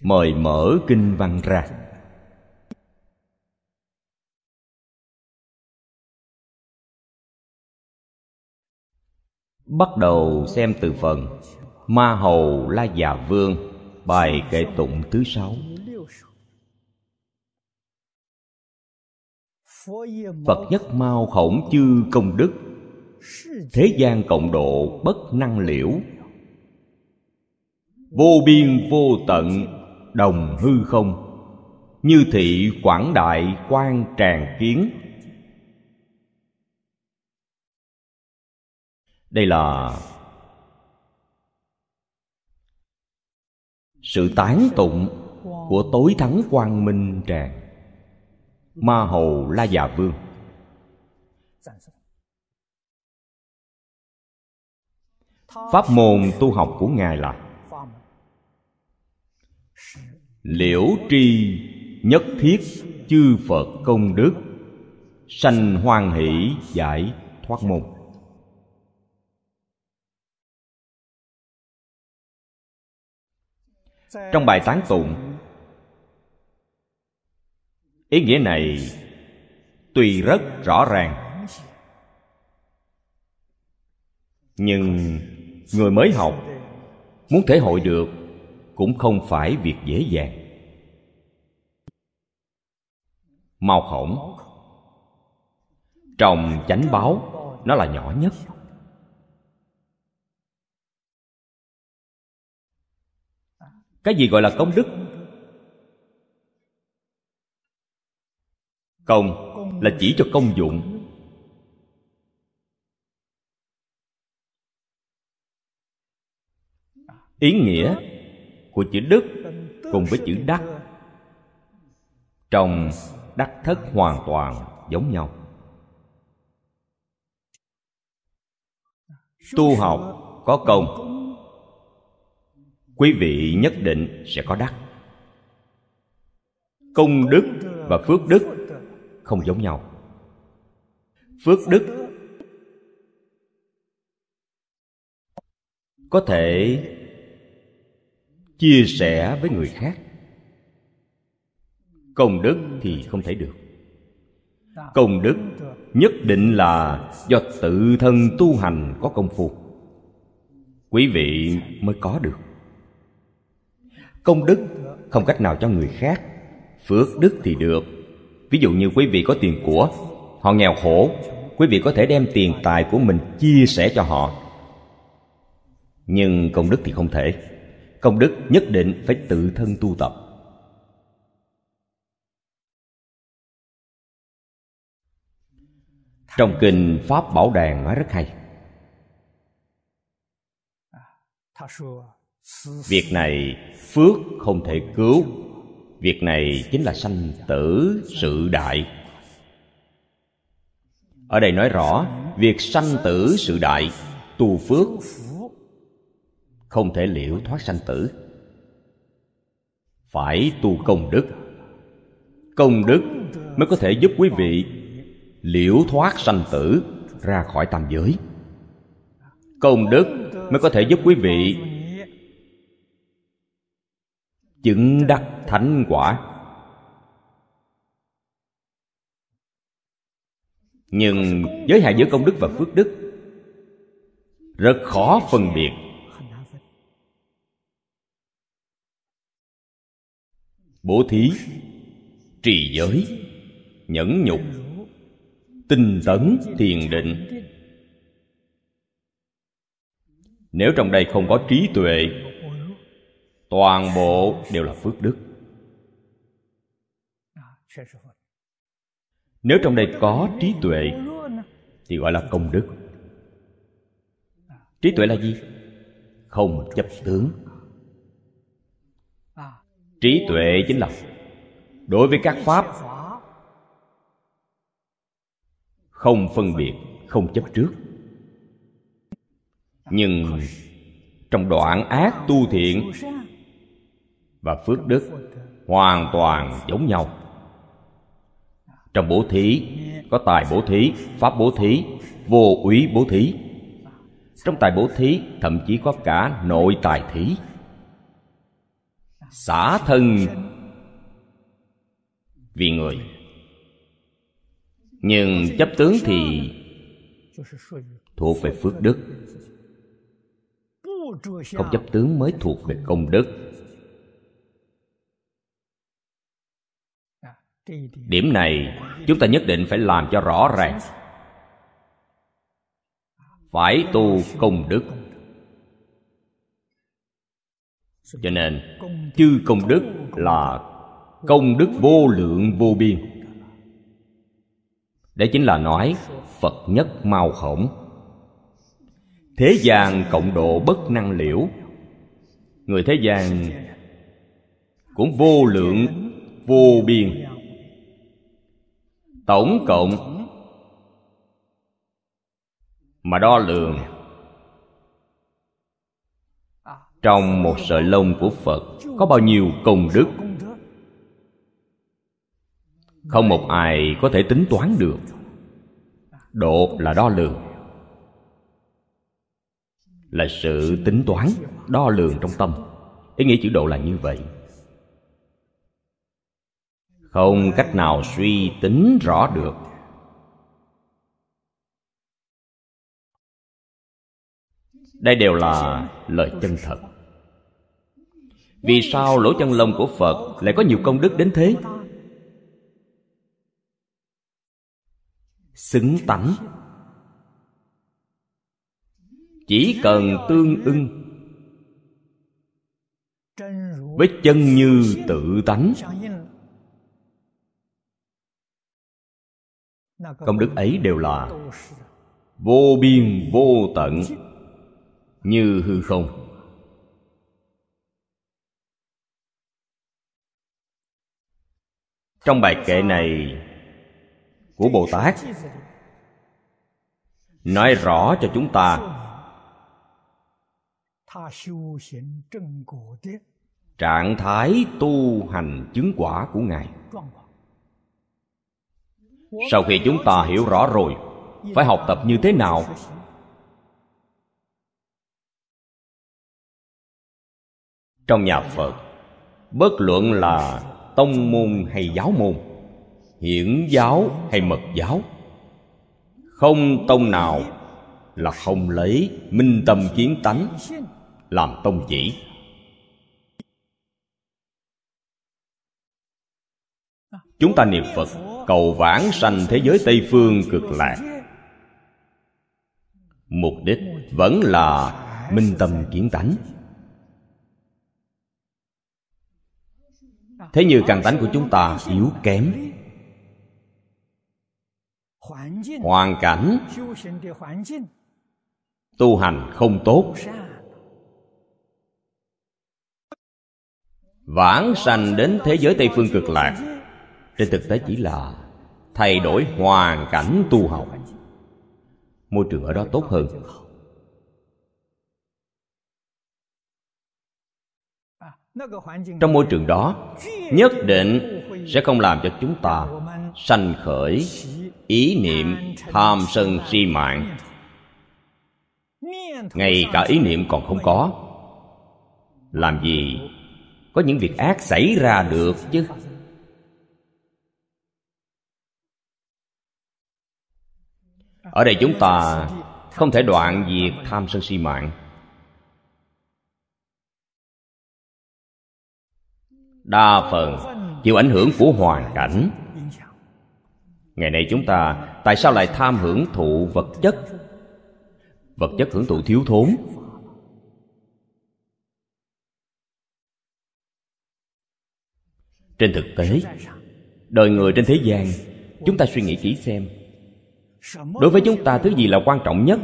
mời mở kinh văn ra. Bắt đầu xem từ phần ma hầu la già vương, bài kệ tụng thứ sáu. Phật nhất mau khổng chư công đức, thế gian cộng độ bất năng liễu. Vô biên vô tận đồng hư không? Như thị quảng đại quan tràng kiến. Đây là sự tán tụng của tối thắng quang minh tràng, ma hầu la già vương. Pháp môn tu học của ngài là liễu tri nhất thiết chư phật công đức, sanh hoan hỷ giải thoát môn. Trong bài tán tụng, ý nghĩa này tuy rất rõ ràng, nhưng người mới học muốn thể hội được cũng không phải việc dễ dàng. Mao khổng. Trong chánh báo, nó là nhỏ nhất. Cái gì gọi là công đức? Công là chỉ cho công dụng. Ý nghĩa của chữ đức cùng với chữ đắc. Trong đắc thất hoàn toàn giống nhau. Tu học có công. Quý vị nhất định sẽ có đắc. Công đức và phước đức không giống nhau. Phước đức có thể chia sẻ với người khác. Công đức thì không thể được. Công đức nhất định là do tự thân tu hành có công phu. Quý vị mới có được. Công đức không cách nào cho người khác. Phước đức thì được. Ví dụ như quý vị có tiền của họ nghèo khổ, quý vị có thể đem tiền tài của mình chia sẻ cho họ. Nhưng công đức thì không thể công đức nhất định phải tự thân tu tập. Trong kinh pháp bảo đàn nói rất hay. Việc này phước không thể cứu. Việc này chính là sanh tử sự đại. Ở đây nói rõ, việc sanh tử sự đại, tu phước không thể liễu thoát sanh tử. Phải tu công đức. Công đức mới có thể giúp quý vị liễu thoát sanh tử ra khỏi tam giới. Công đức mới có thể giúp quý vị chứng đắc thánh quả. Nhưng giới hạn giữa công đức và phước đức, rất khó phân biệt bố thí, trì giới, nhẫn nhục, tinh tấn thiền định. Nếu trong đây không có trí tuệ, toàn bộ đều là phước đức. Nếu trong đây có trí tuệ, thì gọi là công đức. Trí tuệ là gì? Không chấp tướng trí tuệ chính là đối với các pháp, không phân biệt, không chấp trước. Nhưng trong đoạn ác tu thiện và phước đức hoàn toàn giống nhau. Trong bố thí, có tài bố thí, pháp bố thí, vô úy bố thí. Trong tài bố thí, thậm chí có cả nội tài thí xả thân. Vì người. Nhưng chấp tướng thì thuộc về phước đức. Không chấp tướng mới thuộc về công đức. Điểm này chúng ta nhất định phải làm cho rõ ràng. Phải tu công đức. Cho nên, chư công đức là công đức vô lượng vô biên. Đấy chính là nói phật nhất mau khổng thế gian cộng độ bất năng liễu. Người thế gian cũng vô lượng, vô biên. Tổng cộng mà đo lường trong một sợi lông của phật có bao nhiêu công đức. Không một ai có thể tính toán được. Độ là đo lường. Là sự tính toán, đo lường trong tâm. Ý nghĩa chữ độ là như vậy. Không cách nào suy tính rõ được. Đây đều là lời chân thật vì sao lỗ chân lông của phật lại có nhiều công đức đến thế? Xứng tánh. Chỉ cần tương ưng với chân như tự tánh. Công đức ấy đều là vô biên vô tận như hư không. Trong bài kệ này của bồ tát nói rõ cho chúng ta. Trạng thái tu hành chứng quả của ngài. Sau khi chúng ta hiểu rõ rồi phải học tập như thế nào? Trong nhà phật bất luận là tông môn hay giáo môn, hiển giáo hay mật giáo. Không tông nào là không lấy minh tâm kiến tánh, làm tông chỉ. Chúng ta niệm phật, cầu vãng sanh thế giới tây phương cực lạc. Mục đích vẫn là minh tâm kiến tánh. Thế như càng tánh của chúng ta yếu kém. Hoàn cảnh tu hành không tốt. Vãng sanh đến thế giới tây phương cực lạc, trên thực tế chỉ là thay đổi hoàn cảnh tu học. Môi trường ở đó tốt hơn. Trong môi trường đó, nhất định sẽ không làm cho chúng ta sanh khởi ý niệm tham sân si mạng. Ngay cả ý niệm còn không có. Làm gì có những việc ác xảy ra được chứ? Ở đây chúng ta không thể đoạn diệt tham sân si mạng. Đa phần chịu ảnh hưởng của hoàn cảnh. Ngày nay chúng ta, tại sao lại tham hưởng thụ vật chất? Vật chất hưởng thụ thiếu thốn. Trên thực tế, đời người trên thế gian, chúng ta suy nghĩ kỹ xem, đối với chúng ta thứ gì là quan trọng nhất?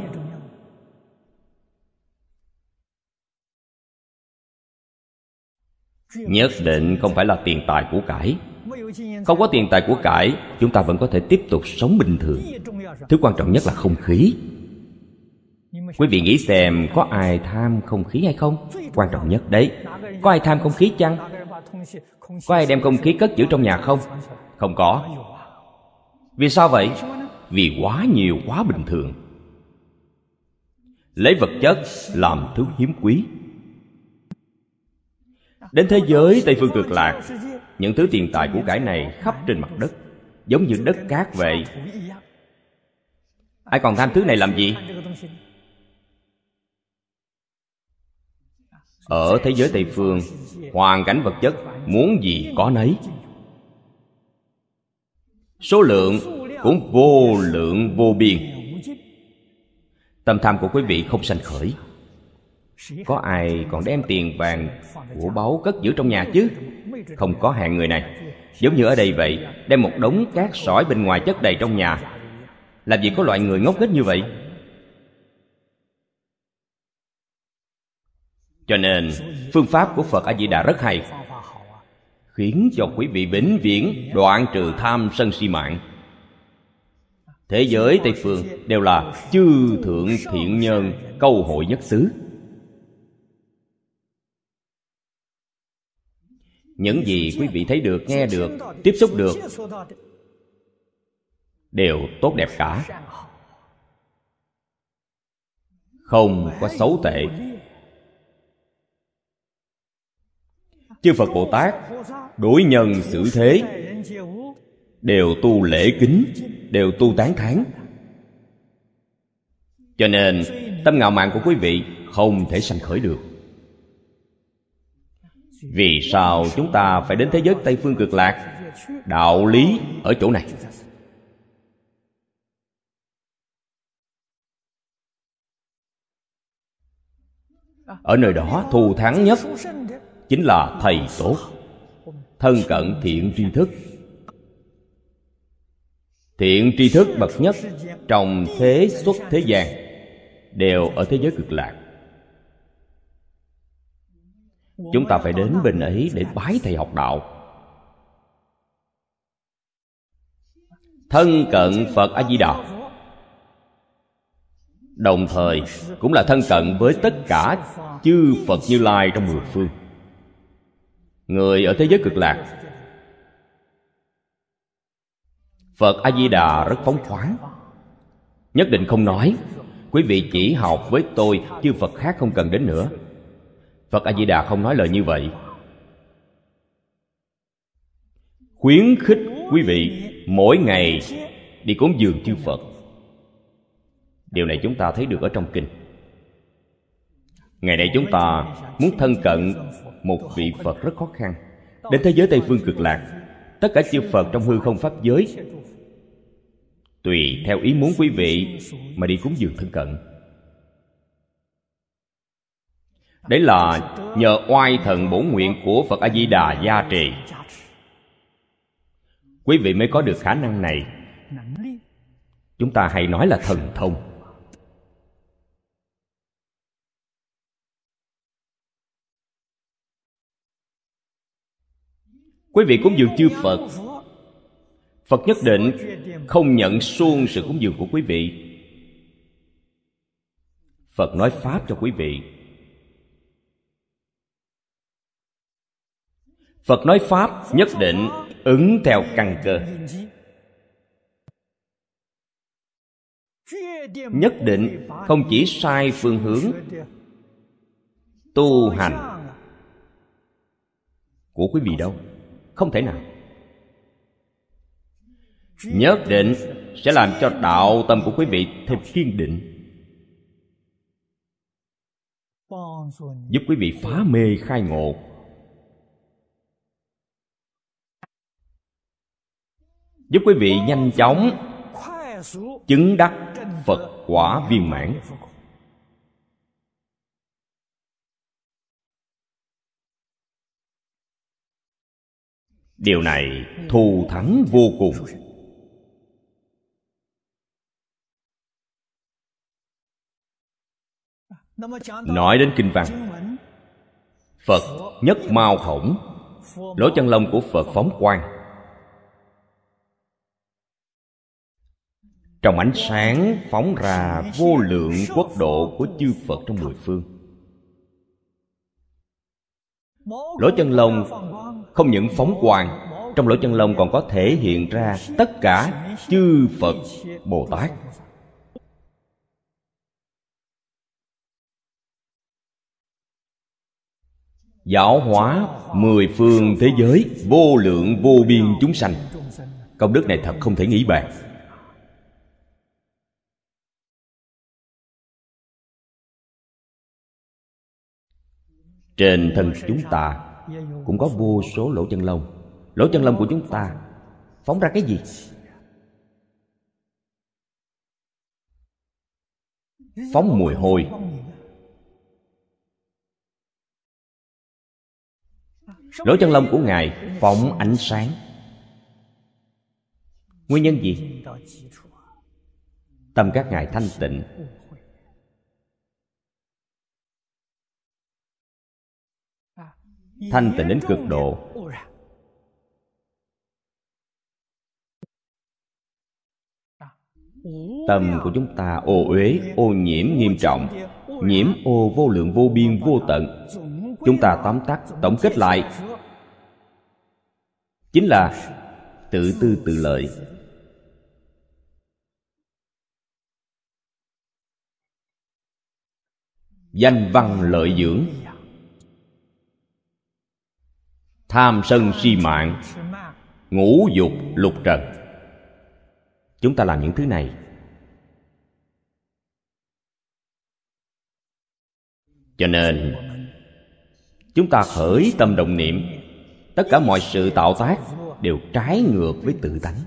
Nhất định không phải là tiền tài của cải. Không có tiền tài của cải, chúng ta vẫn có thể tiếp tục sống bình thường. Thứ quan trọng nhất là không khí. Quý vị nghĩ xem, có ai tham không khí hay không? Quan trọng nhất đấy, có ai tham không khí chăng? Có ai đem không khí cất giữ trong nhà không? Không có. Vì sao vậy? Vì quá nhiều, quá bình thường. Lấy vật chất làm thứ hiếm quý đến thế giới tây phương cực lạc, những thứ tiền tài của cải này khắp trên mặt đất, giống như đất cát vậy. Ai còn tham thứ này làm gì? Ở thế giới tây phương, hoàn cảnh vật chất muốn gì có nấy. Số lượng cũng vô lượng vô biên. Tâm tham của quý vị không sanh khởi có ai còn đem tiền vàng của báu cất giữ trong nhà chứ? Không có hạng người này. Giống như ở đây vậy, đem một đống cát sỏi bên ngoài chất đầy trong nhà. Làm gì có loại người ngốc nghếch như vậy? Cho nên, phương pháp của phật a di đà rất hay. Khiến cho quý vị vĩnh viễn đoạn trừ tham sân si mạng. Thế giới tây phương đều là chư thượng thiện nhân, câu hội nhất xứ. Những gì quý vị thấy được, nghe được, tiếp xúc được, đều tốt đẹp cả. Không có xấu tệ. Chư phật bồ tát, đối nhân xử thế, đều tu lễ kính, đều tu tán thán. Cho nên, tâm ngạo mạn của quý vị không thể sanh khởi được vì sao chúng ta phải đến thế giới tây phương cực lạc? Đạo lý ở chỗ này. Ở nơi đó thù thắng nhất chính là thầy tốt, thân cận thiện tri thức. Thiện tri thức bậc nhất trong thế xuất thế gian đều ở thế giới cực lạc chúng ta phải đến bên ấy để bái thầy học đạo. Thân cận phật a di đà đồng thời, cũng là thân cận với tất cả chư phật như lai trong mười phương. Người ở thế giới cực lạc, phật a di đà rất phóng khoáng. Nhất định không nói, quý vị chỉ học với tôi, chư phật khác không cần đến nữa phật a di đà không nói lời như vậy. Khuyến khích quý vị mỗi ngày đi cúng dường chư phật. Điều này chúng ta thấy được ở trong kinh. Ngày nay chúng ta muốn thân cận một vị phật rất khó khăn. Đến thế giới tây phương cực lạc, tất cả chư phật trong hư không pháp giới, tùy theo ý muốn quý vị mà đi cúng dường thân cận. Đấy là nhờ oai thần bổn nguyện của phật a di đà gia trì. Quý vị mới có được khả năng này. Chúng ta hay nói là thần thông. Quý vị cúng dường chư phật. Phật nhất định không nhận xuông sự cúng dường của quý vị. Phật nói pháp cho quý vị. Phật nói pháp nhất định ứng theo căn cơ. Nhất định không chỉ sai phương hướng tu hành của quý vị đâu, không thể nào. Nhất định sẽ làm cho đạo tâm của quý vị thêm kiên định, giúp quý vị phá mê khai ngộ giúp quý vị nhanh chóng chứng đắc phật quả viên mãn. Điều này thù thắng vô cùng. Nói đến kinh văn, phật nhất mau khổng lỗ chân lông của phật phóng quang. Trong ánh sáng phóng ra vô lượng quốc độ của chư phật trong mười phương. Lỗ chân lông không những phóng quang, trong lỗ chân lông còn có thể hiện ra tất cả chư phật bồ tát. Giáo hóa mười phương thế giới vô lượng vô biên chúng sanh. Công đức này thật không thể nghĩ bàn. Trên thân chúng ta cũng có vô số lỗ chân lông. Lỗ chân lông của chúng ta phóng ra cái gì? Phóng mùi hôi. Lỗ chân lông của ngài phóng ánh sáng. Nguyên nhân gì? Tâm các ngài thanh tịnh. Thanh tịnh đến cực độ. Tâm của chúng ta ô uế, ô nhiễm nghiêm trọng, nhiễm ô vô lượng vô biên vô tận. Chúng ta tóm tắt, tổng kết lại. Chính là tự tư tự lợi. Danh văn lợi dưỡng tham sân si mạng, ngũ dục lục trần. Chúng ta làm những thứ này. Cho nên, chúng ta khởi tâm động niệm. Tất cả mọi sự tạo tác đều trái ngược với tự tánh.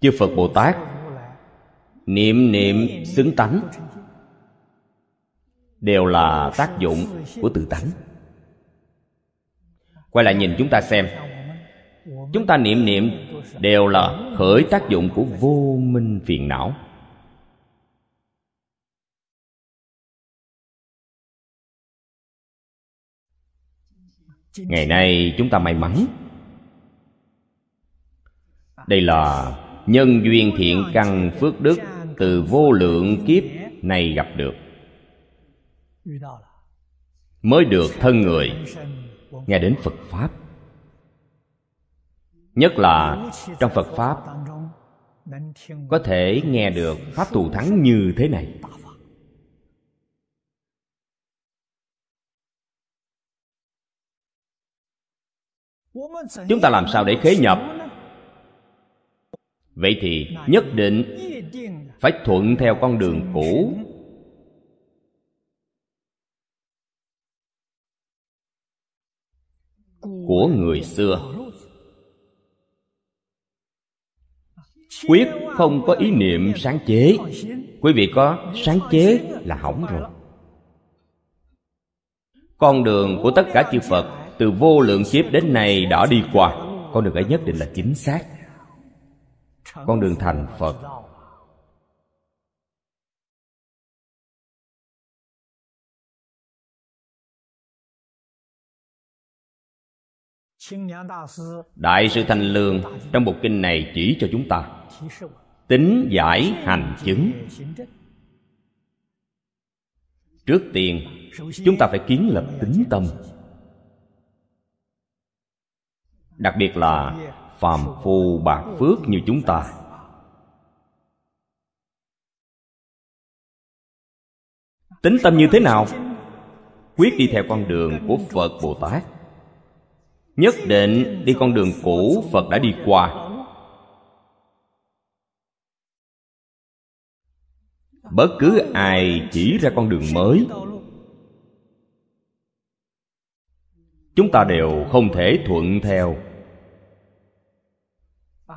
Chư phật bồ tát, niệm niệm xứng tánh, đều là tác dụng của tự tánh quay lại nhìn chúng ta xem. Chúng ta niệm niệm đều là khởi tác dụng của vô minh phiền não. Ngày nay chúng ta may mắn. Đây là nhân duyên thiện căn phước đức từ vô lượng kiếp này gặp được. Mới được thân người nghe đến phật pháp. Nhất là trong phật pháp, có thể nghe được pháp thù thắng như thế này. Chúng ta làm sao để khế nhập? Vậy thì nhất định phải thuận theo con đường cũ. Của người xưa. Quyết không có ý niệm sáng chế. Quý vị có, sáng chế là hỏng rồi. Con đường của tất cả chư phật từ vô lượng kiếp đến nay đã đi qua. Con đường ấy nhất định là chính xác. Con đường thành phật đại sư thanh lương trong bộ kinh này chỉ cho chúng ta. tính giải hành chứng. Trước tiên chúng ta phải kiến lập tính tâm. Đặc biệt là phàm phu bạc phước như chúng ta. Tính tâm như thế nào? Quyết đi theo con đường của phật bồ tát nhất định đi con đường cũ phật đã đi qua. Bất cứ ai chỉ ra con đường mới, chúng ta đều không thể thuận theo.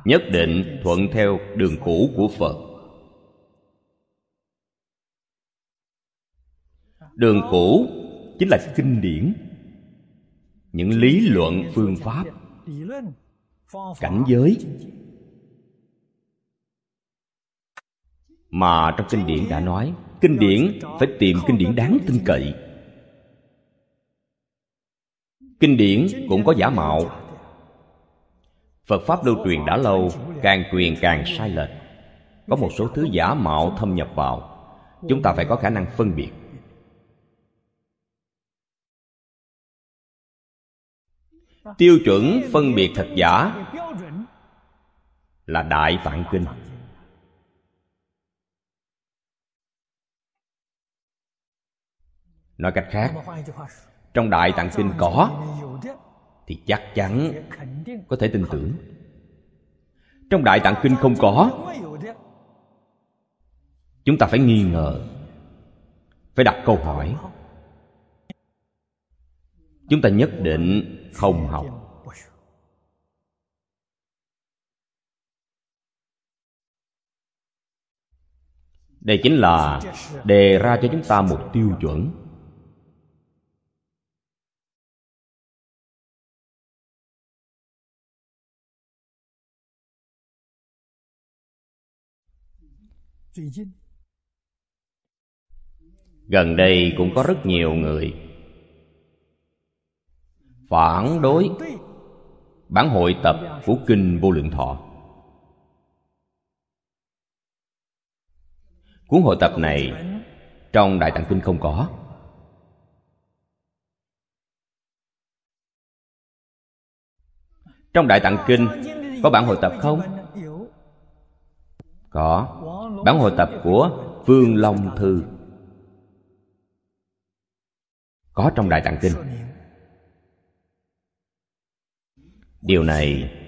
Nhất định thuận theo đường cũ của phật. Đường cũ chính là kinh điển những lý luận phương pháp, cảnh giới. Mà trong kinh điển đã nói, kinh điển phải tìm kinh điển đáng tin cậy. Kinh điển cũng có giả mạo. Phật pháp lưu truyền đã lâu, càng truyền càng sai lệch. Có một số thứ giả mạo thâm nhập vào. Chúng ta phải có khả năng phân biệt. Tiêu chuẩn phân biệt thật giả là đại tạng kinh. Nói cách khác, trong đại tạng kinh có, thì chắc chắn có thể tin tưởng. Trong đại tạng kinh không có, chúng ta phải nghi ngờ, phải đặt câu hỏi. Chúng ta nhất định không học. Đây chính là đề ra cho chúng ta một tiêu chuẩn. Gần đây cũng có rất nhiều người phản đối. Bản hội tập của kinh vô lượng thọ. Cuốn hội tập này trong đại tạng kinh không có. Trong đại tạng kinh có bản hội tập không? Có. Bản hội tập của phương long thư. Có trong đại tạng kinh. Điều này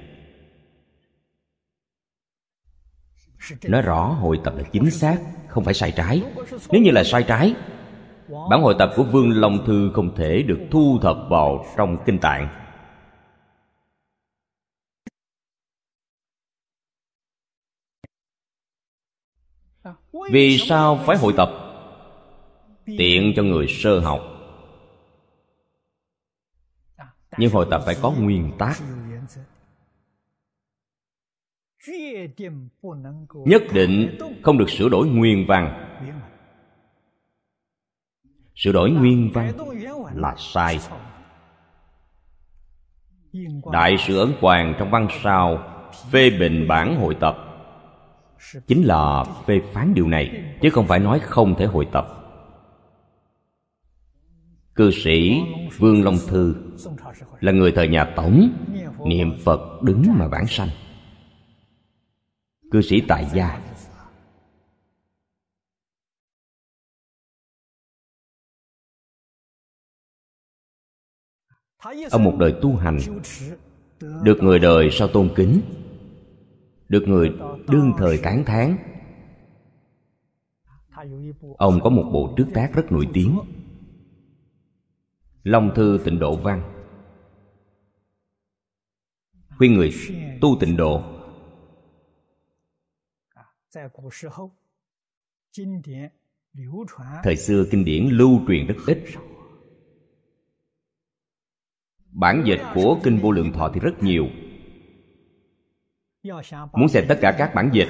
nói rõ hội tập là chính xác, không phải sai trái. Nếu như là sai trái, bản hội tập của vương long thư không thể được thu thập vào trong kinh tạng. Vì sao phải hội tập? Tiện cho người sơ học nhưng hội tập phải có nguyên tắc. Nhất định không được sửa đổi nguyên văn. Sửa đổi nguyên văn là sai. Đại sư ấn hoàng trong văn sao phê bình bản hội tập. Chính là phê phán điều này, chứ không phải nói không thể hội tập. Cư sĩ vương long thư là người thời nhà tống niệm phật đứng mà bản sanh. Cư sĩ tại gia. Ông một đời tu hành được người đời sao tôn kính được người đương thời tán thán. Ông có một bộ trước tác rất nổi tiếng long thư tịnh độ văn khuyên người tu tịnh độ. Thời xưa kinh điển lưu truyền rất ít. Bản dịch của kinh vô lượng thọ thì rất nhiều. Muốn xem tất cả các bản dịch,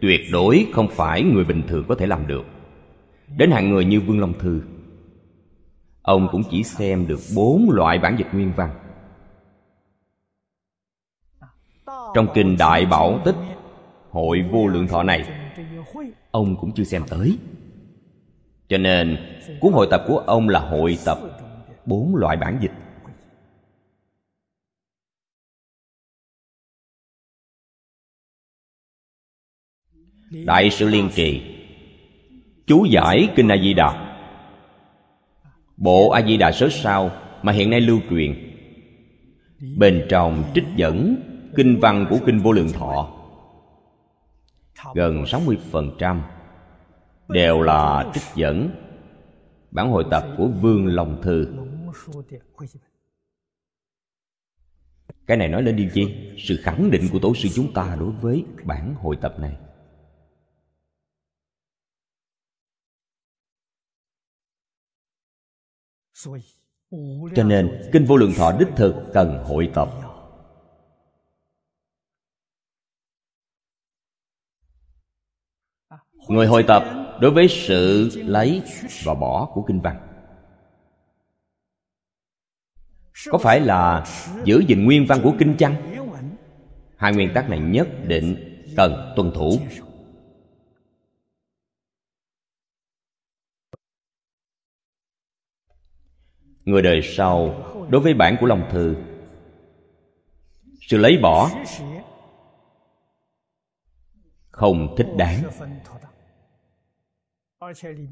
tuyệt đối không phải người bình thường có thể làm được. Đến hạng người như vương long thư ông cũng chỉ xem được bốn loại bản dịch nguyên văn. Trong kinh đại bảo tích, hội vô lượng thọ này, ông cũng chưa xem tới. Cho nên, cuốn hội tập của ông là hội tập bốn loại bản dịch. Đại sư liên trì, chú giải kinh a di đà bộ a di đà sớ sao mà hiện nay lưu truyền bên trong trích dẫn kinh văn của kinh vô lượng thọ, gần 60% đều là trích dẫn, bản hội tập của Vương Long Thư. Cái này nói lên điều chi? Sự khẳng định của tổ sư chúng ta đối với bản hội tập này. Cho nên Kinh Vô Lượng Thọ đích thực cần hội tập. Người hội tập đối với sự lấy và bỏ của kinh văn. Có phải là giữ gìn nguyên văn của kinh chăng? Hai nguyên tắc này nhất định cần tuân thủ người đời sau đối với bản của lòng thư. Sự lấy bỏ không thích đáng.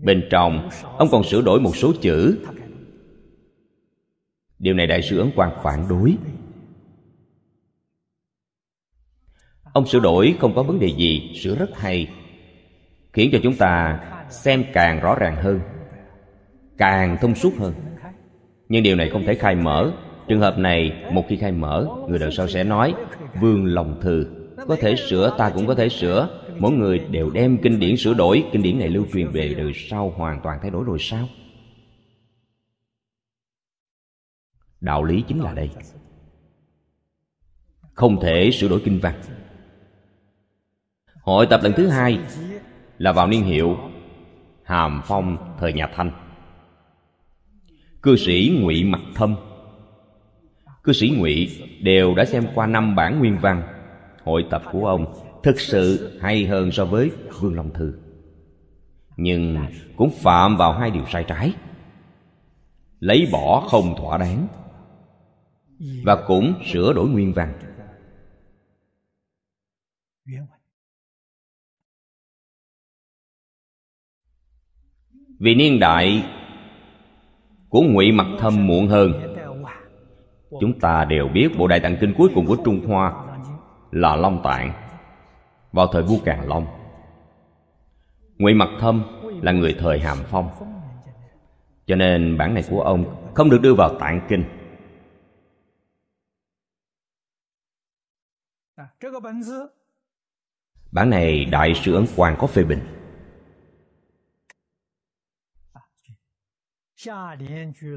Bên trong, ông còn sửa đổi một số chữ. Điều này đại sư ấn quang phản đối. Ông sửa đổi không có vấn đề gì, sửa rất hay, khiến cho chúng ta xem càng rõ ràng hơn, càng thông suốt hơn nhưng điều này không thể khai mở. Trường hợp này, một khi khai mở, người đời sau sẽ nói, vương lòng thư có thể sửa, ta cũng có thể sửa. Mỗi người đều đem kinh điển sửa đổi. Kinh điển này lưu truyền về đời sau hoàn toàn thay đổi rồi sao? Đạo lý chính là đây. Không thể sửa đổi kinh văn. Hội tập lần thứ hai là vào niên hiệu hàm phong thời nhà thanh cư sĩ ngụy mặt thâm. Cư sĩ ngụy đều đã xem qua năm bản nguyên văn hội tập của ông, thực sự hay hơn so với vương long thư. Nhưng cũng phạm vào hai điều sai trái. Lấy bỏ không thỏa đáng và cũng sửa đổi nguyên văn. Vì niên đại của ngụy mặt thâm muộn hơn. Chúng ta đều biết bộ đại tạng kinh cuối cùng của trung hoa là long tạng, vào thời vua càn long. Ngụy mặt thâm là người thời hàm phong, cho nên bản này của ông không được đưa vào tạng kinh. Bản này đại sư ấn quang có phê bình.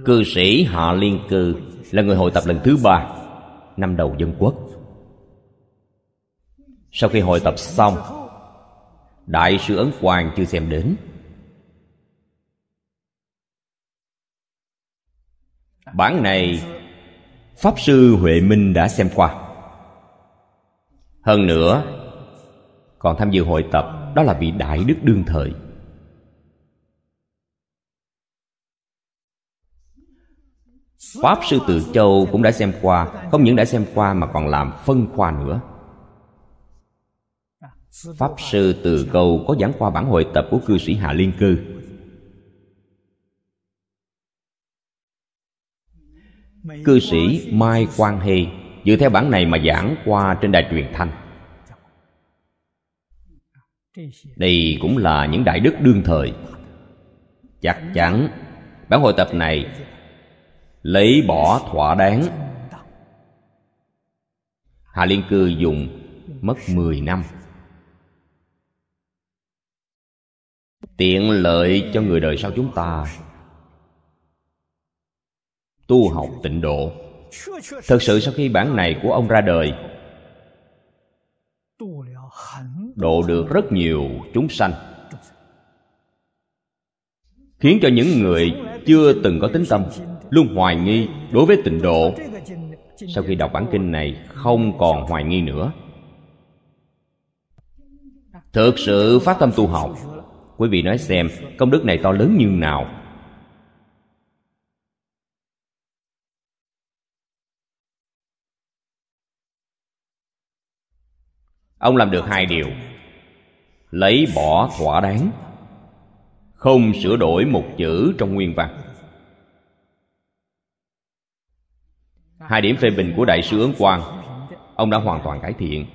Cư sĩ hạ liên cư là người hội tập lần thứ ba năm đầu dân quốc. Sau khi hội tập xong, đại sư ấn quang chưa xem đến. Bản này, pháp sư huệ minh đã xem qua. Hơn nữa, còn tham dự hội tập đó là vị đại đức đương thời. Pháp Sư Từ Châu cũng đã xem qua, Không những đã xem qua mà còn làm phân khoa nữa. Pháp Sư Từ Cầu có giảng qua bản hội tập của cư sĩ Hạ Liên Cư. Cư sĩ Mai Quang Hê Dựa theo bản này mà giảng qua trên đài truyền thanh. Đây cũng là những đại đức đương thời. Chắc chắn, Bản hội tập này lấy bỏ thỏa đáng. Hà Liên Cư dùng mất 10 năm. Tiện lợi cho người đời sau chúng ta. Tu học tịnh độ. Thật sự sau khi bản này của ông ra đời, Độ được rất nhiều chúng sanh. Khiến cho những người chưa từng có tính tâm luôn hoài nghi đối với tịnh độ. Sau khi đọc bản kinh này, không còn hoài nghi nữa. Thực sự phát tâm tu học. Quý vị nói xem, công đức này to lớn như nào? Ông làm được hai điều. Lấy bỏ thỏa đáng. Không sửa đổi một chữ trong nguyên văn. hai điểm phê bình của đại sứ ấn quang, ông đã hoàn toàn cải thiện.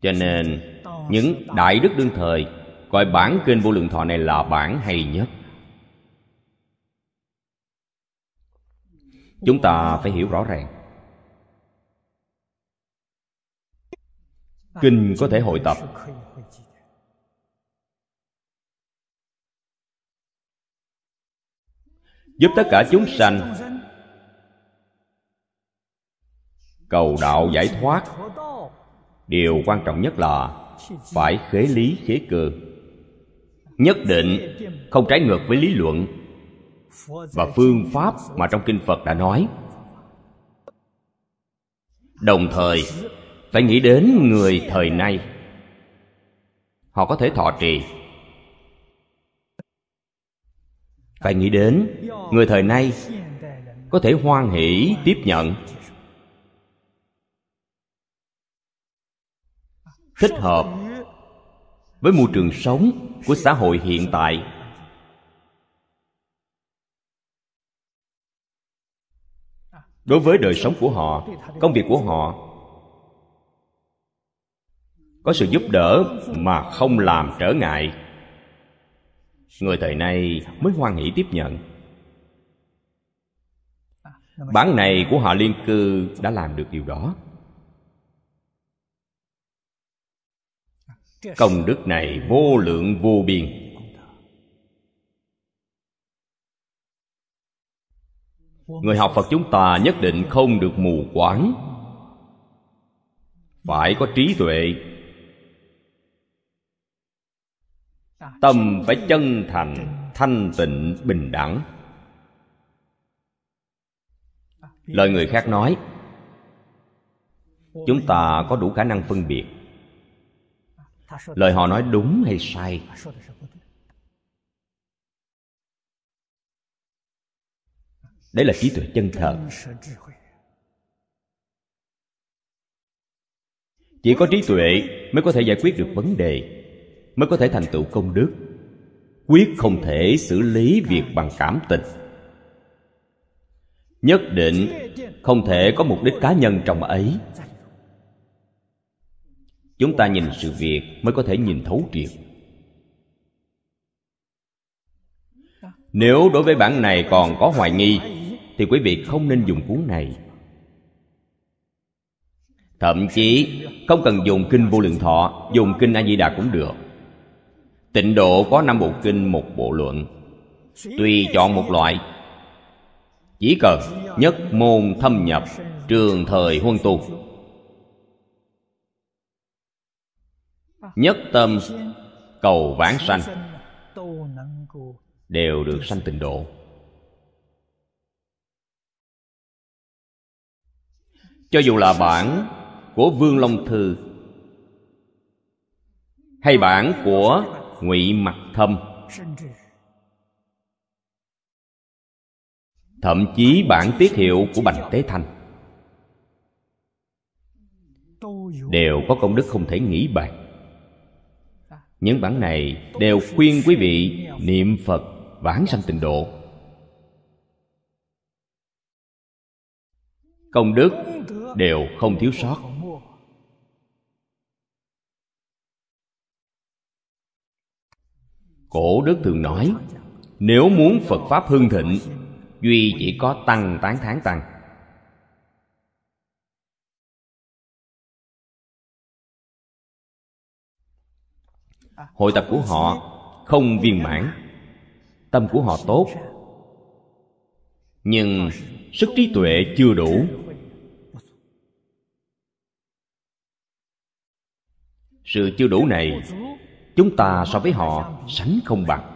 Cho nên, những đại đức đương thời coi bản kinh vô lượng thọ này là bản hay nhất. Chúng ta phải hiểu rõ ràng. Kinh có thể hội tập giúp tất cả chúng sanh. Cầu đạo giải thoát. Điều quan trọng nhất là phải khế lý, khế cơ. Nhất định không trái ngược với lý luận và phương pháp mà trong kinh phật đã nói. Đồng thời, phải nghĩ đến người thời nay. Họ có thể thọ trì Phải nghĩ đến người thời nay có thể hoan hỷ tiếp nhận. Thích hợp với môi trường sống của xã hội hiện tại. Đối với đời sống của họ, công việc của họ, có sự giúp đỡ mà không làm trở ngại người thời nay mới hoan hỷ tiếp nhận. Bản này của họ liên cư đã làm được điều đó. Công đức này vô lượng vô biên. Người học phật chúng ta nhất định không được mù quáng. Phải có trí tuệ tâm phải chân thành, thanh tịnh, bình đẳng. Lời người khác nói, chúng ta có đủ khả năng phân biệt. Lời họ nói đúng hay sai? Đấy là trí tuệ chân thật. Chỉ có trí tuệ mới có thể giải quyết được vấn đề mới có thể thành tựu công đức. Quyết không thể xử lý việc bằng cảm tình. Nhất định không thể có mục đích cá nhân trong ấy. Chúng ta nhìn sự việc mới có thể nhìn thấu triệt. Nếu đối với bản này còn có hoài nghi, thì quý vị không nên dùng cuốn này. Thậm chí, không cần dùng kinh vô lượng thọ, dùng kinh a di đà cũng được tịnh độ có năm bộ kinh, một bộ luận. Tùy chọn một loại, chỉ cần nhất môn thâm nhập, trường thời huân tu. Nhất tâm, cầu vãng sanh, đều được sanh tịnh độ. Cho dù là bản của vương long thư hay bản của ngụy mặc thâm. Thậm chí bản tiết hiệu của bành tế thanh đều có công đức không thể nghĩ bàn. Những bản này đều khuyên quý vị niệm phật vãng sanh tịnh độ. Công đức đều không thiếu sót. Cổ đức thường nói, nếu muốn phật pháp hưng thịnh, duy chỉ có tăng tán tháng tăng. Hội tập của họ không viên mãn, tâm của họ tốt. Nhưng sức trí tuệ chưa đủ. Sự chưa đủ này chúng ta so với họ sánh không bằng.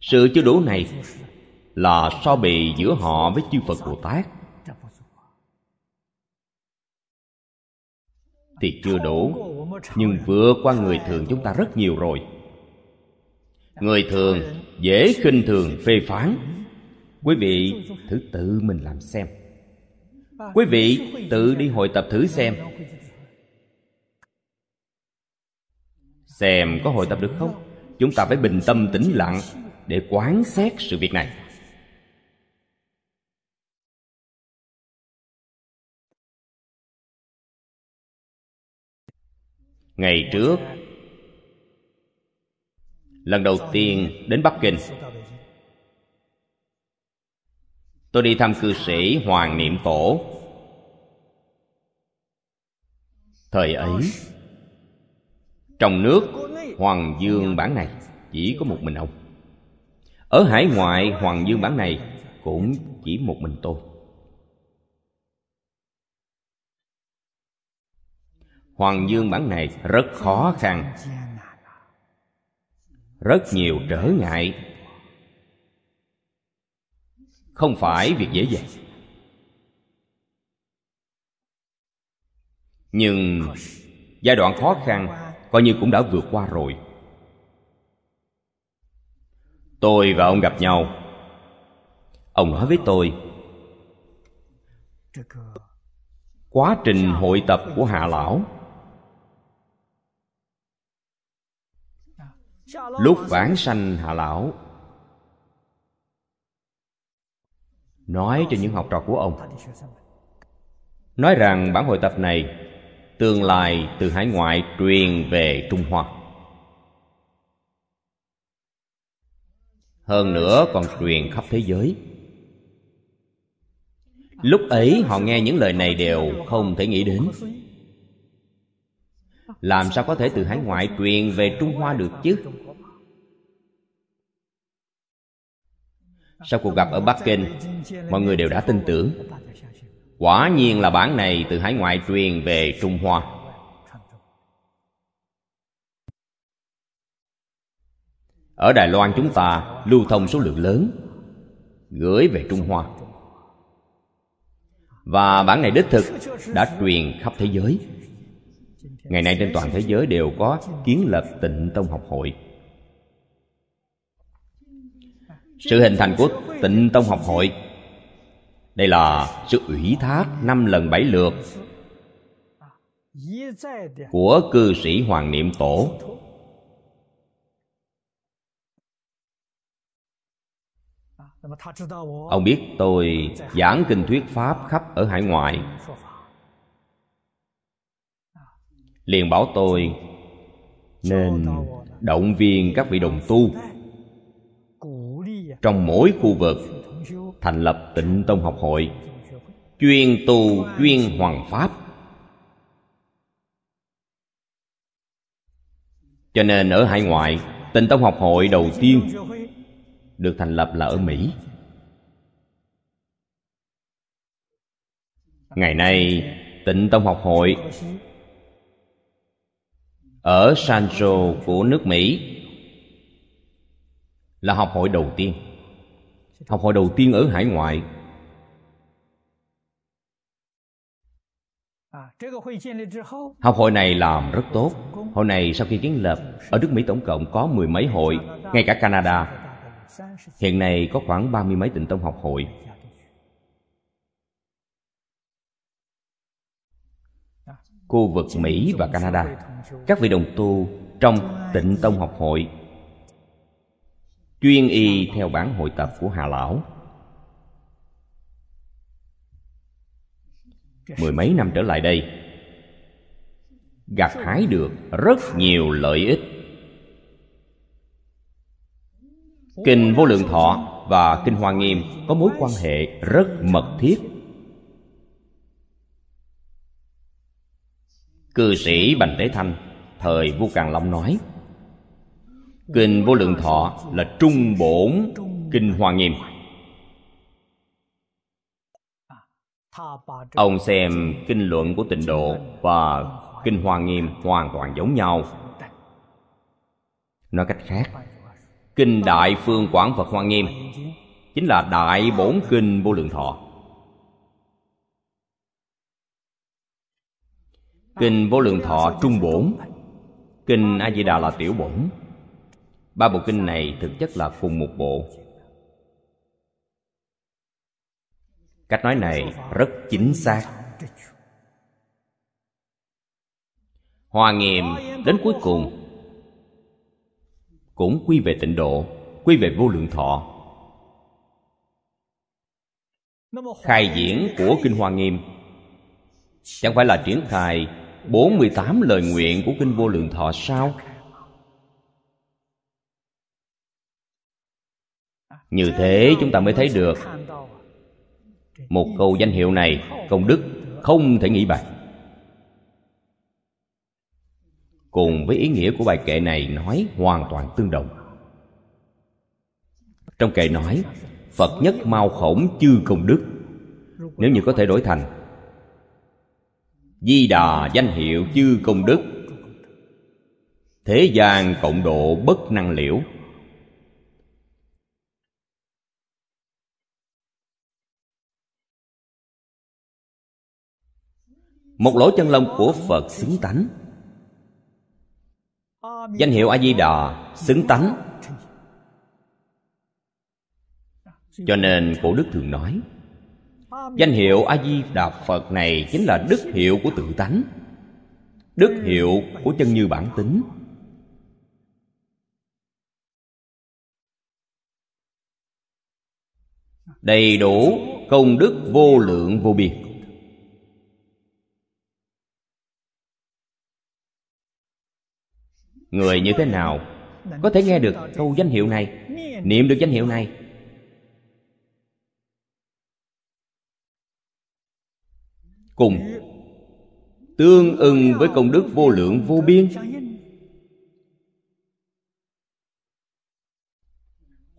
Sự chưa đủ này là so bì giữa họ với chư phật bồ tát. Thì chưa đủ, nhưng vượt qua người thường chúng ta rất nhiều rồi. Người thường dễ khinh thường, phê phán. Quý vị thử tự mình làm xem. Quý vị tự đi hội tập thử xem. Xem có hội tập được không? Chúng ta phải bình tâm tĩnh lặng để quán xét sự việc này. Ngày trước, lần đầu tiên đến bắc kinh, tôi đi thăm cư sĩ hoàng niệm tổ. Thời ấy trong nước, hoàng dương bản này, chỉ có một mình ông. Ở hải ngoại, hoàng dương bản này cũng chỉ một mình tôi. Hoàng dương bản này rất khó khăn. Rất nhiều trở ngại. Không phải việc dễ dàng. Nhưng giai đoạn khó khăn coi như cũng đã vượt qua rồi. Tôi và ông gặp nhau. Ông nói với tôi, quá trình hội tập của hạ lão. Lúc vãng sanh, hạ lão nói cho những học trò của ông, nói rằng bản hội tập này tương lai từ hải ngoại truyền về trung hoa. Hơn nữa còn truyền khắp thế giới. Lúc ấy họ nghe những lời này đều không thể nghĩ đến. Làm sao có thể từ hải ngoại truyền về trung hoa được chứ? Sau cuộc gặp ở bắc kinh, mọi người đều đã tin tưởng quả nhiên là bản này từ hải ngoại truyền về trung hoa. Ở đài loan chúng ta, lưu thông số lượng lớn, gửi về trung hoa. Và bản này đích thực đã truyền khắp thế giới. Ngày nay trên toàn thế giới đều có kiến lập tịnh tông học hội. Sự hình thành của tịnh tông học hội đây là sự ủy thác năm lần bảy lượt của cư sĩ hoàng niệm tổ. Ông biết tôi giảng kinh thuyết pháp khắp ở hải ngoại. Liền bảo tôi nên động viên các vị đồng tu trong mỗi khu vực thành lập tịnh tông học hội, chuyên tu chuyên hoàng pháp. Cho nên ở hải ngoại, tịnh tông học hội đầu tiên được thành lập là ở mỹ. Ngày nay, tịnh tông học hội ở Sancho của nước mỹ là học hội đầu tiên học hỏi đầu tiên ở hải ngoại. Học hội này làm rất tốt. Hội này sau khi kiến lập Ở nước Mỹ tổng cộng có mười mấy hội Ngay cả Canada. Hiện nay có khoảng ba mươi mấy tỉnh tông học hội. Khu vực Mỹ và Canada. Các vị đồng tu trong tịnh tông học hội chuyên y theo bản hội tập của hà lão. Mười mấy năm trở lại đây, gặt hái được rất nhiều lợi ích. Kinh vô lượng thọ và kinh hoa nghiêm có mối quan hệ rất mật thiết. Cư sĩ bành tế thanh, thời vua càn long nói kinh vô lượng thọ là trung bổn kinh hoa nghiêm. Ông xem kinh luận của tịnh độ và kinh hoa nghiêm hoàn toàn giống nhau. Nói cách khác, kinh đại phương quảng phật hoa nghiêm chính là đại bổn kinh vô lượng thọ. Kinh vô lượng thọ trung bổn, kinh a di đà là tiểu bổn. Ba bộ kinh này thực chất là cùng một bộ. Cách nói này rất chính xác. Hòa nghiêm đến cuối cùng cũng quy về tịnh độ, quy về vô lượng thọ. Khai diễn của Kinh Hoa Nghiêm Chẳng phải là triển khai 48 lời nguyện của Kinh Vô Lượng Thọ sao? như thế chúng ta mới thấy được một câu danh hiệu này, công đức không thể nghĩ bàn. Cùng với ý nghĩa của bài kệ này nói hoàn toàn tương đồng. Trong kệ nói, phật nhất mau khổng chư công đức. Nếu như có thể đổi thành, di đà danh hiệu chư công đức, thế gian cộng độ bất năng liễu. Một lỗ chân lông của Phật xứng tánh. Danh hiệu A-di-đà xứng tánh. Cho nên cổ đức thường nói, danh hiệu a di đà phật này chính là đức hiệu của tự tánh, đức hiệu của chân như bản tính. Đầy đủ công đức vô lượng vô biên. Người như thế nào có thể nghe được câu danh hiệu này, niệm được danh hiệu này? Cùng tương ưng với công đức vô lượng vô biên.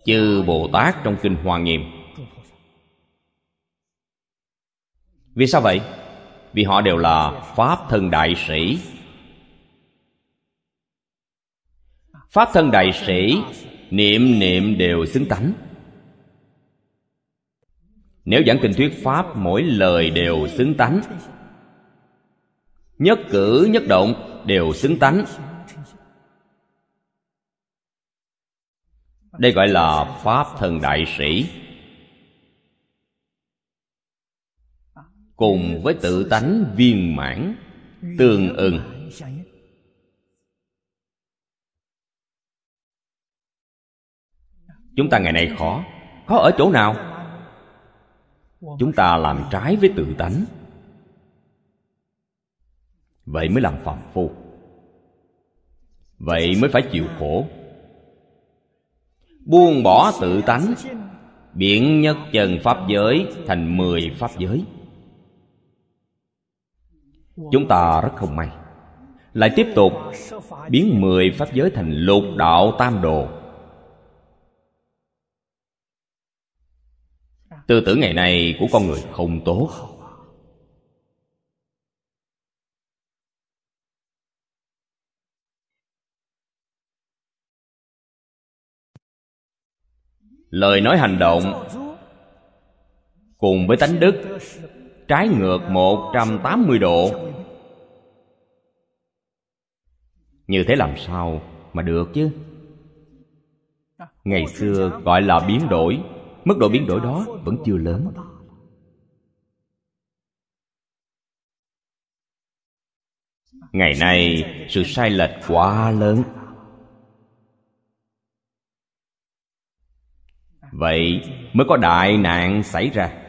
Chư bồ tát trong kinh hoa nghiêm. Vì sao vậy? Vì họ đều là pháp thân đại sĩ. Pháp thân đại sĩ, niệm niệm đều xứng tánh. Nếu giảng kinh thuyết pháp, mỗi lời đều xứng tánh. Nhất cử, nhất động đều xứng tánh. Đây gọi là pháp thân đại sĩ. Cùng với tự tánh viên mãn, tương ưng. Chúng ta ngày nay khó. Khó ở chỗ nào? Chúng ta làm trái với tự tánh. Vậy mới làm phàm phu. Vậy mới phải chịu khổ. Buông bỏ tự tánh, biện nhất chân pháp giới thành mười pháp giới. Chúng ta rất không may. Lại tiếp tục biến mười pháp giới thành lục đạo tam đồ. Tư tưởng ngày nay của con người không tốt. Lời nói hành động cùng với tánh đức trái ngược 180 độ. Như thế làm sao mà được chứ? Ngày xưa gọi là biến đổi mức độ biến đổi đó vẫn chưa lớn. Ngày nay, sự sai lệch quá lớn. Vậy mới có đại nạn xảy ra.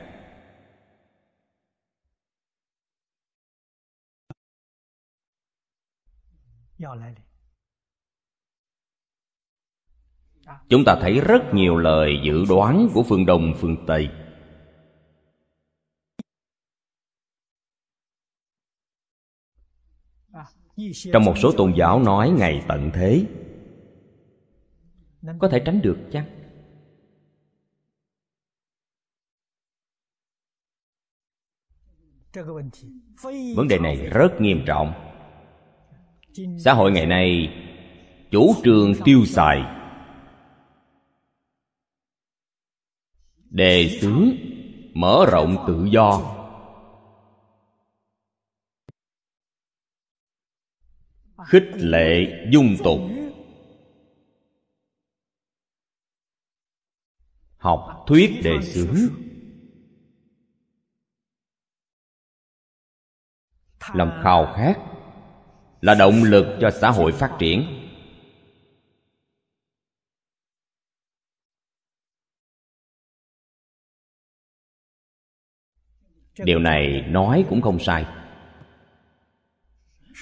Chúng ta thấy rất nhiều lời dự đoán của phương đông, phương tây. Trong một số tôn giáo nói ngày tận thế, có thể tránh được chăng? Vấn đề này rất nghiêm trọng. Xã hội ngày nay chủ trương tiêu xài đề xướng mở rộng tự do. Khích lệ dung tục. Học thuyết đề xướng lòng khao khát là động lực cho xã hội phát triển. Điều này nói cũng không sai.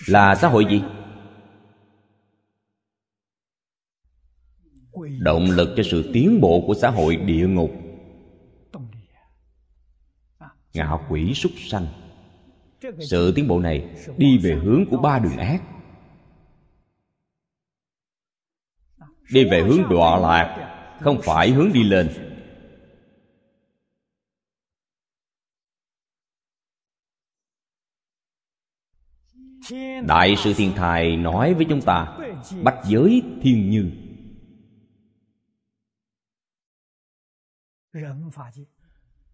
Là xã hội gì? Động lực cho sự tiến bộ của xã hội địa ngục. Ngạo quỷ súc sanh. Sự tiến bộ này đi về hướng của ba đường ác. Đi về hướng đọa lạc, không phải hướng đi lên. Đại sư thiên thai nói với chúng ta bách giới thiên như.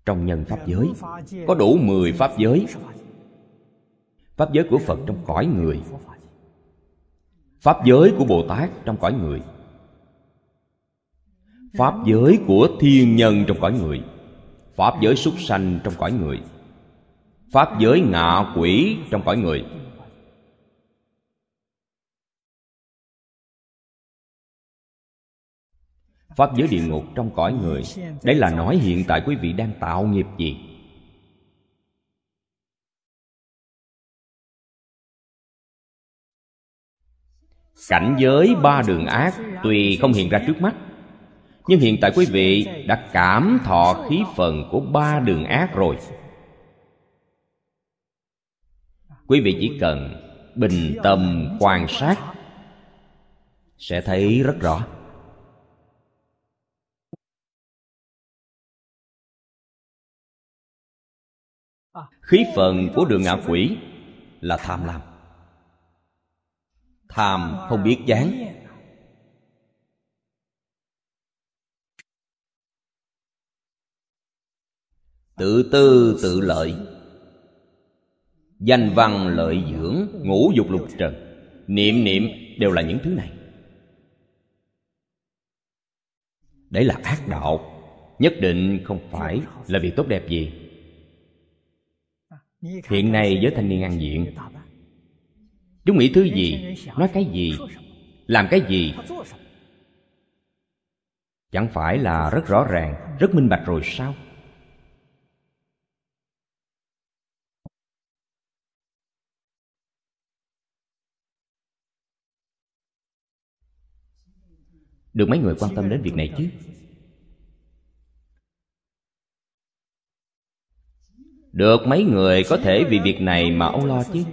Trong nhân pháp giới, có đủ mười pháp giới. Pháp giới của phật trong cõi người. Pháp giới của bồ tát trong cõi người. Pháp giới của thiên nhân trong cõi người. Pháp giới súc sanh trong cõi người. Pháp giới ngạ quỷ trong cõi người. Pháp giới địa ngục trong cõi người. Đấy là nói hiện tại quý vị đang tạo nghiệp gì? Cảnh giới ba đường ác tuy không hiện ra trước mắt, nhưng hiện tại quý vị đã cảm thọ khí phần của ba đường ác rồi. Quý vị chỉ cần bình tâm quan sát sẽ thấy rất rõ. Khí phần của đường ngạ quỷ là tham lam. Tham không biết chán tự tư, tự lợi. Danh văn, lợi dưỡng, ngũ dục lục trần. Niệm niệm đều là những thứ này. Đấy là ác đạo. Nhất định không phải là việc tốt đẹp gì hiện nay với thanh niên ăn diện. Chúng nghĩ thứ gì, nói cái gì, làm cái gì? Chẳng phải là rất rõ ràng, rất minh bạch rồi sao? Được mấy người quan tâm đến việc này chứ? Được mấy người có thể vì việc này mà âu lo chứ?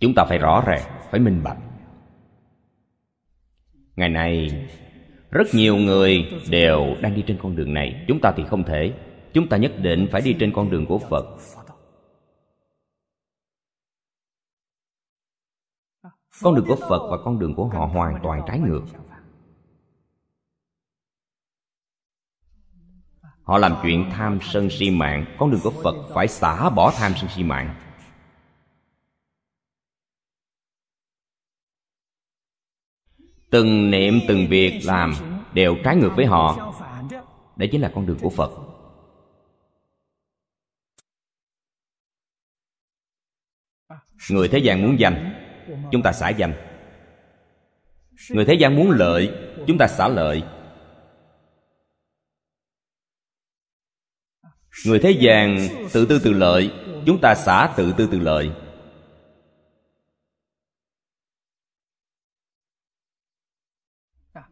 Chúng ta phải rõ ràng, phải minh bạch. Ngày nay, rất nhiều người đều đang đi trên con đường này. Chúng ta thì không thể. Chúng ta nhất định phải đi trên con đường của phật. Con đường của phật và con đường của họ hoàn toàn trái ngược. Họ làm chuyện tham sân si mạng. Con đường của phật phải xả bỏ tham sân si mạng. Từng niệm, từng việc làm đều trái ngược với họ. Đấy chính là con đường của phật. Người thế gian muốn danh, chúng ta xả danh. Người thế gian muốn lợi, chúng ta xả lợi. Người thế gian tự tư tự lợi, chúng ta xả tự tư tự lợi.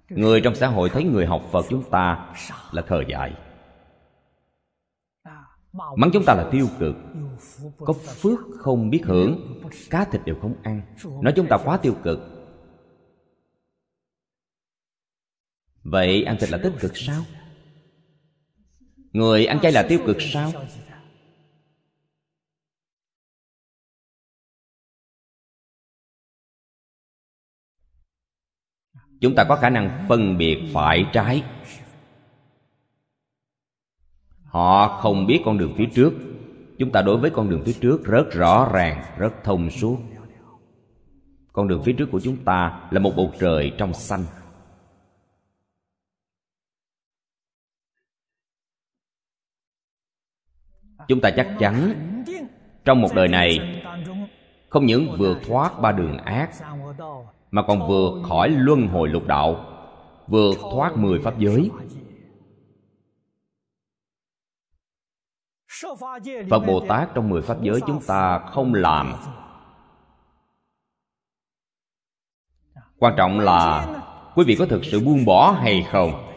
Người trong xã hội thấy người học phật chúng ta là thờ dại. Mắng chúng ta là tiêu cực. Có phước không biết hưởng, cá thịt đều không ăn. Nói chúng ta quá tiêu cực. Vậy ăn thịt là tích cực sao? Người ăn chay là tiêu cực sao? Chúng ta có khả năng phân biệt phải trái. Họ không biết con đường phía trước. Chúng ta đối với con đường phía trước rất rõ ràng, rất thông suốt. Con đường phía trước của chúng ta là một bầu trời trong xanh. Chúng ta chắc chắn trong một đời này không những vượt thoát ba đường ác, mà còn vượt khỏi luân hồi lục đạo vượt thoát mười pháp giới. Phật Bồ Tát trong mười pháp giới chúng ta không làm. Quan trọng là quý vị có thực sự buông bỏ hay không?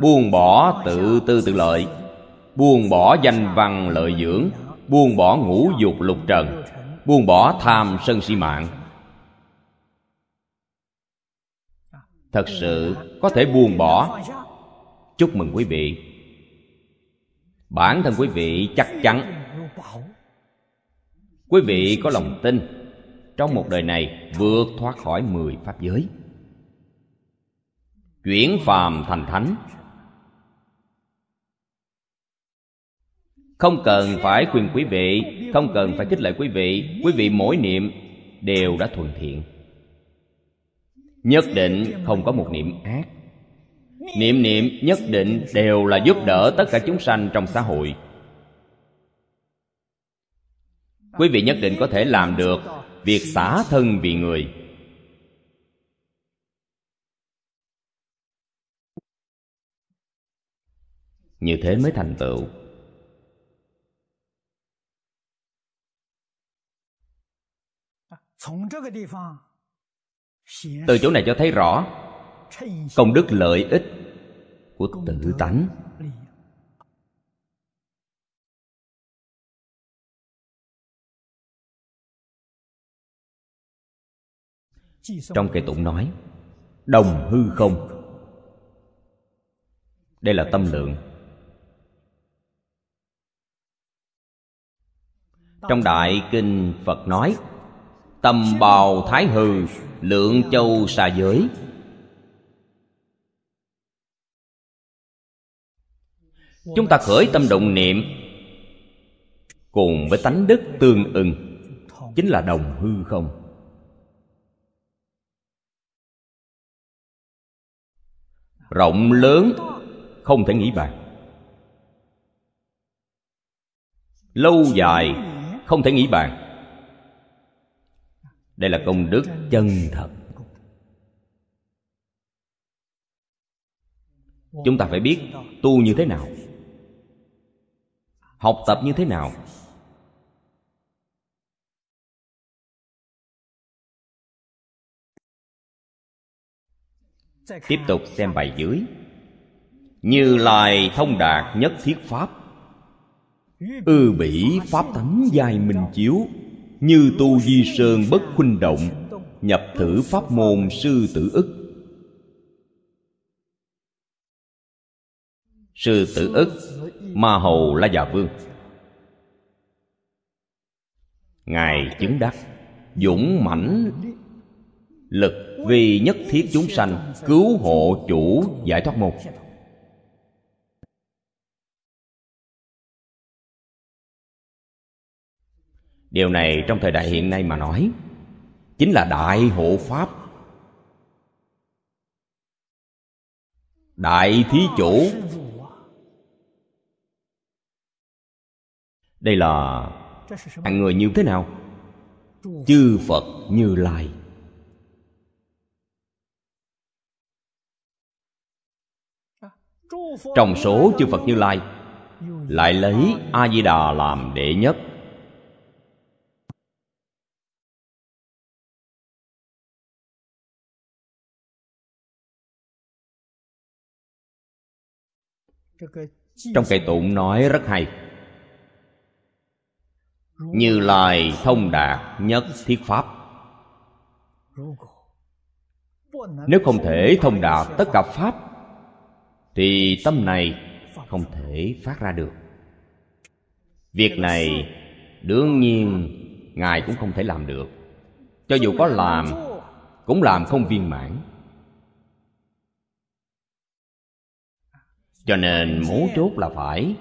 Buông bỏ tự tư tự lợi. Buông bỏ danh văn lợi dưỡng. Buông bỏ ngũ dục lục trần. Buông bỏ tham sân si mạng. Thật sự có thể buông bỏ. Chúc mừng quý vị. Bản thân quý vị chắc chắn. Quý vị có lòng tin trong một đời này vượt thoát khỏi mười pháp giới. Chuyển phàm thành thánh. Không cần phải khuyên quý vị, không cần phải khích lệ quý vị. Quý vị mỗi niệm đều đã thuận thiện. Nhất định không có một niệm ác. Niệm niệm nhất định đều là giúp đỡ tất cả chúng sanh trong xã hội. Quý vị nhất định có thể làm được việc xả thân vì người. Như thế mới thành tựu. Từ chỗ này cho thấy rõ công đức lợi ích của tự tánh. trong kệ tụng nói đồng hư không? Đây là tâm lượng. Trong đại kinh phật nói tâm bào thái hư, lượng châu xa giới. Chúng ta khởi tâm động niệm cùng với tánh đức tương ưng, chính là đồng hư không? Rộng lớn, không thể nghĩ bàn. Lâu dài, không thể nghĩ bàn đây là công đức chân thật. Chúng ta phải biết tu như thế nào, học tập như thế nào. Tiếp tục xem bài dưới. Như lai thông đạt nhất thiết pháp. Ư bỉ pháp tánh dài minh chiếu như tu di sơn bất khuynh động, nhập thử pháp môn sư tử ức. Sư tử ức, ma hầu la già vương. Ngài chứng đắc, dũng mãnh, lực vì nhất thiết chúng sanh, cứu hộ chủ giải thoát môn. Điều này trong thời đại hiện nay mà nói, chính là đại hộ pháp. Đại thí chủ. Đây là hạng người như thế nào? Chư phật như lai. Trong số chư phật như lai, lại lấy a di đà làm đệ nhất. Trong cây tụng nói rất hay. Như lai thông đạt nhất thiết pháp. Nếu không thể thông đạt tất cả pháp, thì tâm này không thể phát ra được. Việc này đương nhiên ngài cũng không thể làm được. Cho dù có làm, cũng làm không viên mãn. Cho nên mấu chốt là phải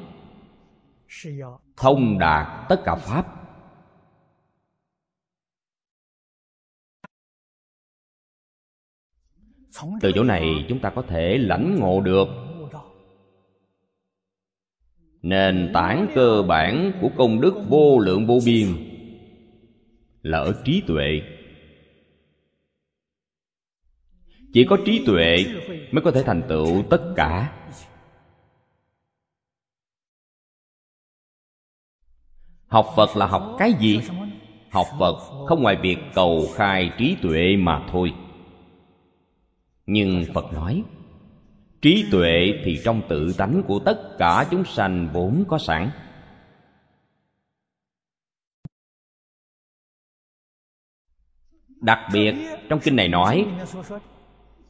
thông đạt tất cả pháp. Từ chỗ này chúng ta có thể lãnh ngộ được nền tảng cơ bản của công đức vô lượng vô biên là ở trí tuệ. Chỉ có trí tuệ mới có thể thành tựu tất cả. Học phật là học cái gì? Học phật không ngoài việc cầu khai trí tuệ mà thôi. Nhưng phật nói, trí tuệ thì trong tự tánh của tất cả chúng sanh vốn có sẵn. Đặc biệt, trong kinh này nói,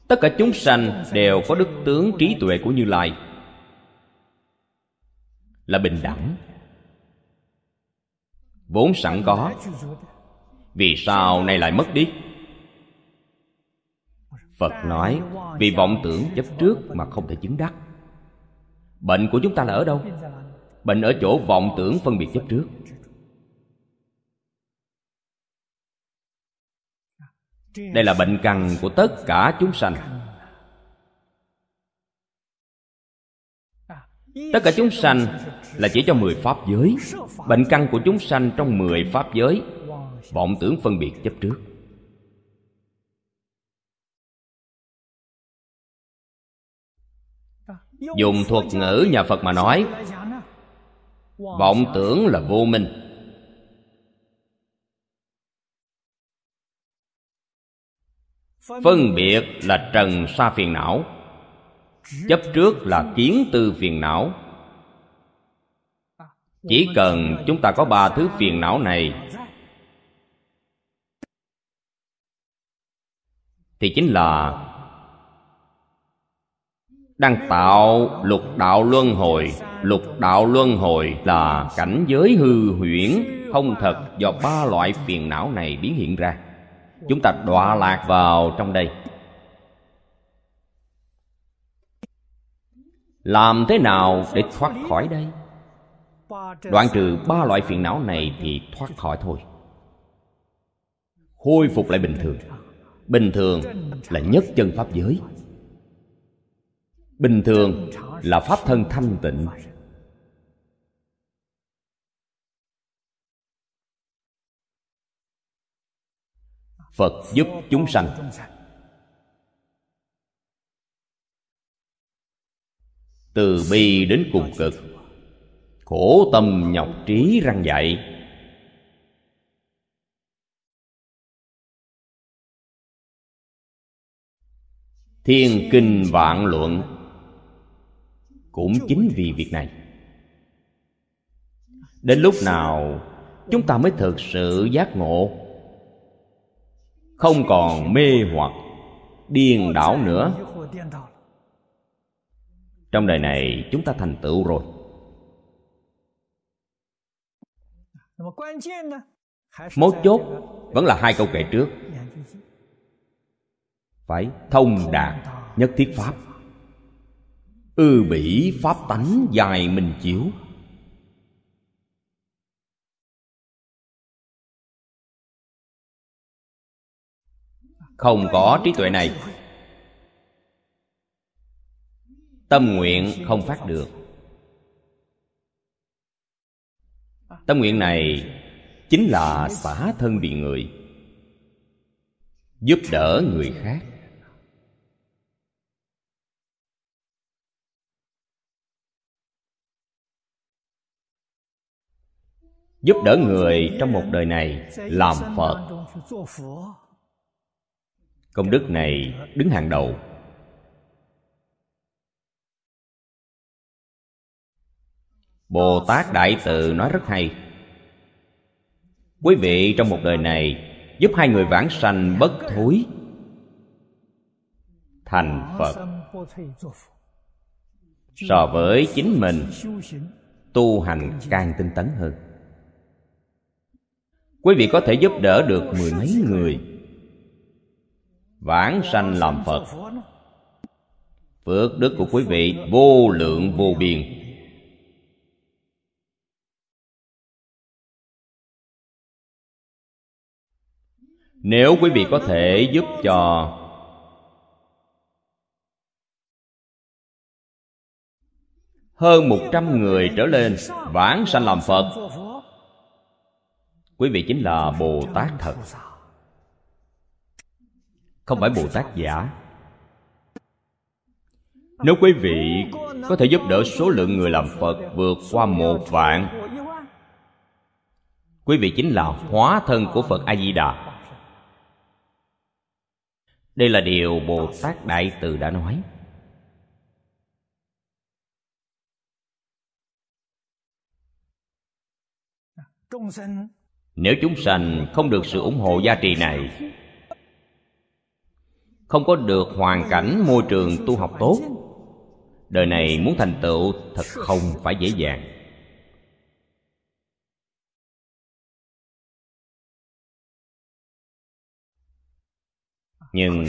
tất cả chúng sanh đều có đức tướng trí tuệ của như lai. Là bình đẳng vốn sẵn có. Vì sao nay lại mất đi? Phật nói, vì vọng tưởng chấp trước mà không thể chứng đắc. Bệnh của chúng ta là ở đâu? Bệnh ở chỗ vọng tưởng phân biệt chấp trước. Đây là bệnh căn của tất cả chúng sanh. Tất cả chúng sanh là chỉ cho mười pháp giới. Bệnh căn của chúng sanh trong mười pháp giới vọng tưởng phân biệt chấp trước. Dùng thuật ngữ nhà phật mà nói, vọng tưởng là vô minh. Phân biệt là trần, sa, phiền não chấp trước là kiến tư phiền não. Chỉ cần chúng ta có ba thứ phiền não này, thì chính là đang tạo lục đạo luân hồi. Lục đạo luân hồi là cảnh giới hư huyễn, không thật do ba loại phiền não này biến hiện ra. Chúng ta đọa lạc vào trong đây. Làm thế nào để thoát khỏi đây? Đoạn trừ ba loại phiền não này thì thoát khỏi thôi. Khôi phục lại bình thường. Bình thường là nhất chân pháp giới. Bình thường là pháp thân thanh tịnh. Phật giúp chúng sanh. Từ bi đến cùng cực. Khổ tâm nhọc trí răng dạy. Thiên kinh vạn luận cũng chính vì việc này. Đến lúc nào chúng ta mới thực sự giác ngộ? Không còn mê hoặc điên đảo nữa trong đời này, chúng ta thành tựu rồi. Mấu chốt vẫn là hai câu kể trước. Phải thông đạt nhất thiết pháp. Ư bỉ pháp tánh dài mình chiếu. Không có trí tuệ này tâm nguyện không phát được. Tâm nguyện này chính là xả thân vì người, giúp đỡ người khác. Giúp đỡ người trong một đời này làm phật. Công đức này đứng hàng đầu. Bồ tát đại tự nói rất hay. Quý vị trong một đời này giúp hai người vãng sanh bất thối. Thành phật. So với chính mình, tu hành càng tinh tấn hơn. Quý vị có thể giúp đỡ được mười mấy người. Vãng sanh làm phật. Phước đức của quý vị vô lượng vô biên. Nếu quý vị có thể giúp cho hơn một trăm người trở lên vãng sanh làm phật, quý vị chính là bồ tát thật. Không phải bồ tát giả. Nếu quý vị có thể giúp đỡ số lượng người làm phật vượt qua một vạn, quý vị chính là hóa thân của phật a di đà đây là điều bồ tát đại từ đã nói. Nếu chúng sanh không được sự ủng hộ gia trì này, không có được hoàn cảnh môi trường tu học tốt, đời này muốn thành tựu thật không phải dễ dàng. Nhưng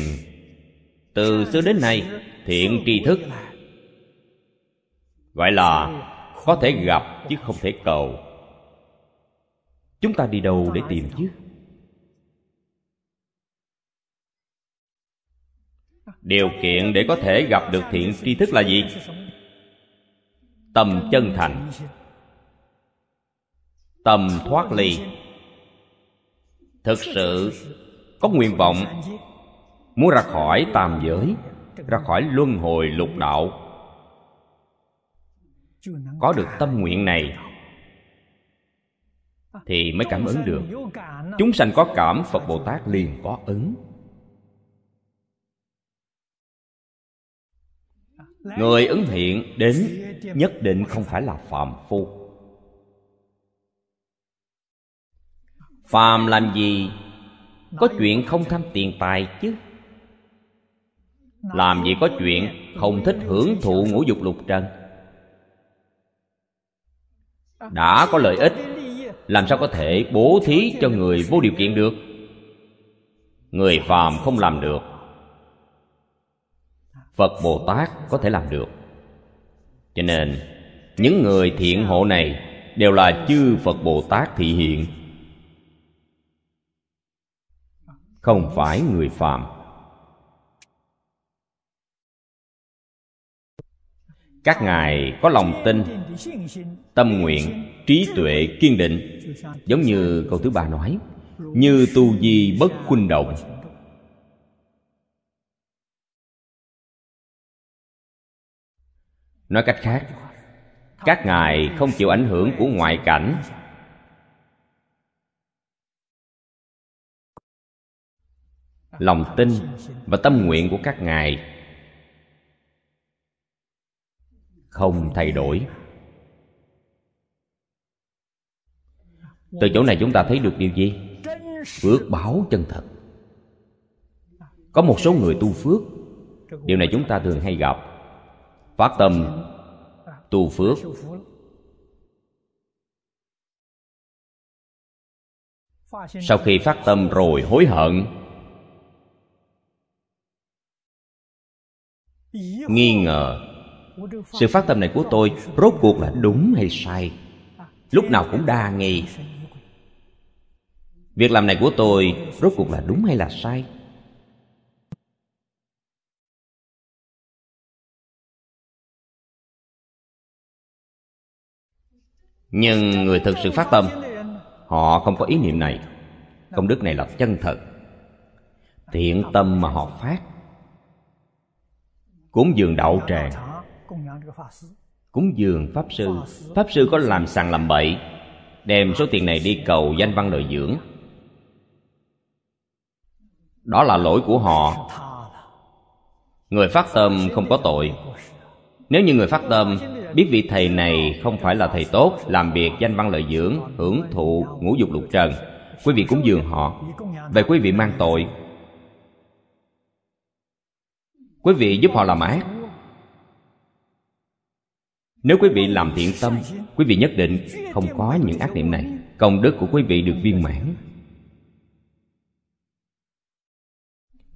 từ xưa đến nay, thiện tri thức gọi là có thể gặp chứ không thể cầu. Chúng ta đi đâu để tìm chứ? Điều kiện để có thể gặp được thiện tri thức là gì? Tâm chân thành, tâm thoát ly. Thực sự có nguyện vọng muốn ra khỏi tam giới, ra khỏi luân hồi lục đạo. Có được tâm nguyện này thì mới cảm ứng được. Chúng sanh có cảm, phật bồ tát liền có ứng. Người ứng hiện đến nhất định không phải là phạm phu. Phàm làm gì? Có chuyện không tham tiền tài chứ làm gì có chuyện, không thích hưởng thụ ngũ dục lục trần. Đã có lợi ích, làm sao có thể bố thí cho người vô điều kiện được? Người phàm không làm được. Phật bồ tát có thể làm được. Cho nên, những người thiện hộ này đều là chư phật bồ tát thị hiện. Không phải người phàm. Các ngài có lòng tin, tâm nguyện, trí tuệ kiên định. Giống như câu thứ ba nói, như tu di bất khuynh động. Nói cách khác, các ngài không chịu ảnh hưởng của ngoại cảnh. Lòng tin và tâm nguyện của các ngài không thay đổi. Từ chỗ này chúng ta thấy được điều gì? Phước báo chân thật. Có một số người tu phước. Điều này chúng ta thường hay gặp. Phát tâm, tu phước. Sau khi phát tâm rồi hối hận, nghi ngờ sự phát tâm này của tôi rốt cuộc là đúng hay sai? Lúc nào cũng đa nghi. Việc làm này của tôi rốt cuộc là đúng hay là sai? Nhưng người thực sự phát tâm, họ không có ý niệm này. Công đức này là chân thật. Thiện tâm mà họ phát cúng dường đậu tràng cúng dường pháp sư. Pháp sư. Có làm sằng làm bậy đem số tiền này đi cầu danh văn lợi dưỡng. Đó là lỗi của họ. Người phát tâm không có tội. Nếu như người phát tâm biết vị thầy này không phải là thầy tốt làm việc danh văn lợi dưỡng hưởng thụ ngũ dục lục trần quý vị cúng dường họ. Vậy quý vị mang tội. Quý vị giúp họ làm ác nếu quý vị làm thiện tâm, quý vị nhất định không có những ác niệm này. Công đức của quý vị được viên mãn.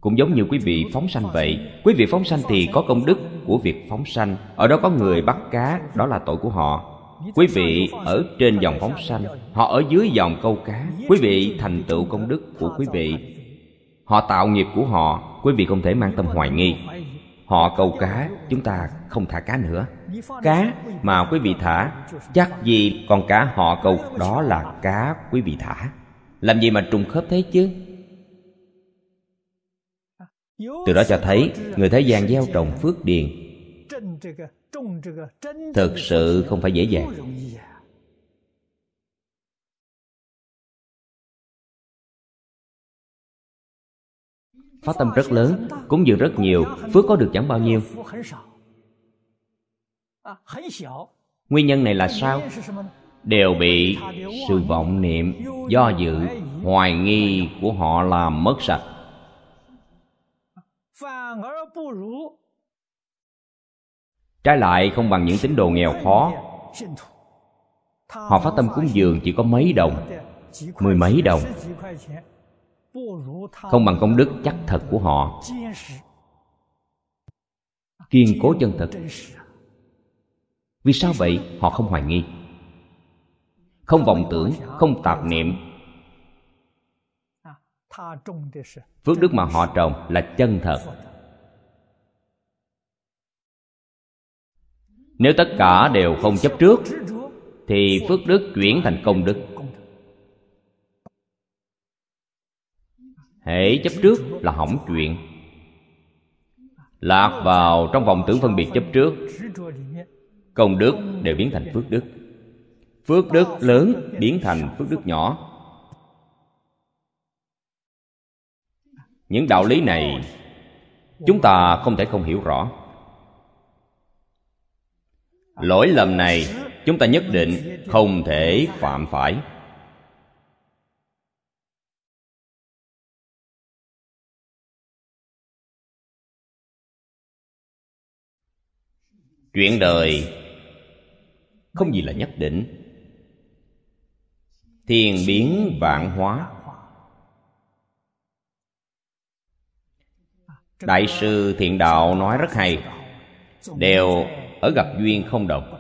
Cũng giống như quý vị phóng sanh vậy, quý vị phóng sanh thì có công đức của việc phóng sanh. Ở đó có người bắt cá, đó là tội của họ. Quý vị ở trên dòng phóng sanh, họ ở dưới dòng câu cá. Quý vị thành tựu công đức của quý vị. Họ tạo nghiệp của họ, quý vị không thể mang tâm hoài nghi. Họ câu cá, chúng ta không thả cá nữa. Cá mà quý vị thả, chắc gì con cá họ câu, đó là cá quý vị thả. Làm gì mà trùng khớp thế chứ? Từ đó cho thấy, người thế gian gieo trồng phước điền. Thực sự không phải dễ dàng. Phát tâm rất lớn, cúng dường rất nhiều, phước có được chẳng bao nhiêu nguyên nhân này là sao đều bị sự vọng niệm do dự hoài nghi của họ làm mất sạch. Trái lại không bằng những tín đồ nghèo khó. họ phát tâm cúng dường chỉ có mấy đồng mười mấy đồng không bằng công đức chắc thật của họ kiên cố chân thật vì sao vậy? Họ không hoài nghi. Không vọng tưởng, không tạp niệm. Phước đức mà họ trồng là chân thật. Nếu tất cả đều không chấp trước, thì phước đức chuyển thành công đức. Hễ chấp trước là hỏng chuyện. Lạc vào trong vòng tưởng phân biệt chấp trước công đức đều biến thành phước đức. Phước đức lớn biến thành phước đức nhỏ. Những đạo lý này, chúng ta không thể không hiểu rõ. Lỗi lầm này, chúng ta nhất định không thể phạm phải. Chuyện đời không gì là nhất định. Thiền biến vạn hóa. Đại sư thiện đạo nói rất hay, đều ở gặp duyên không đồng.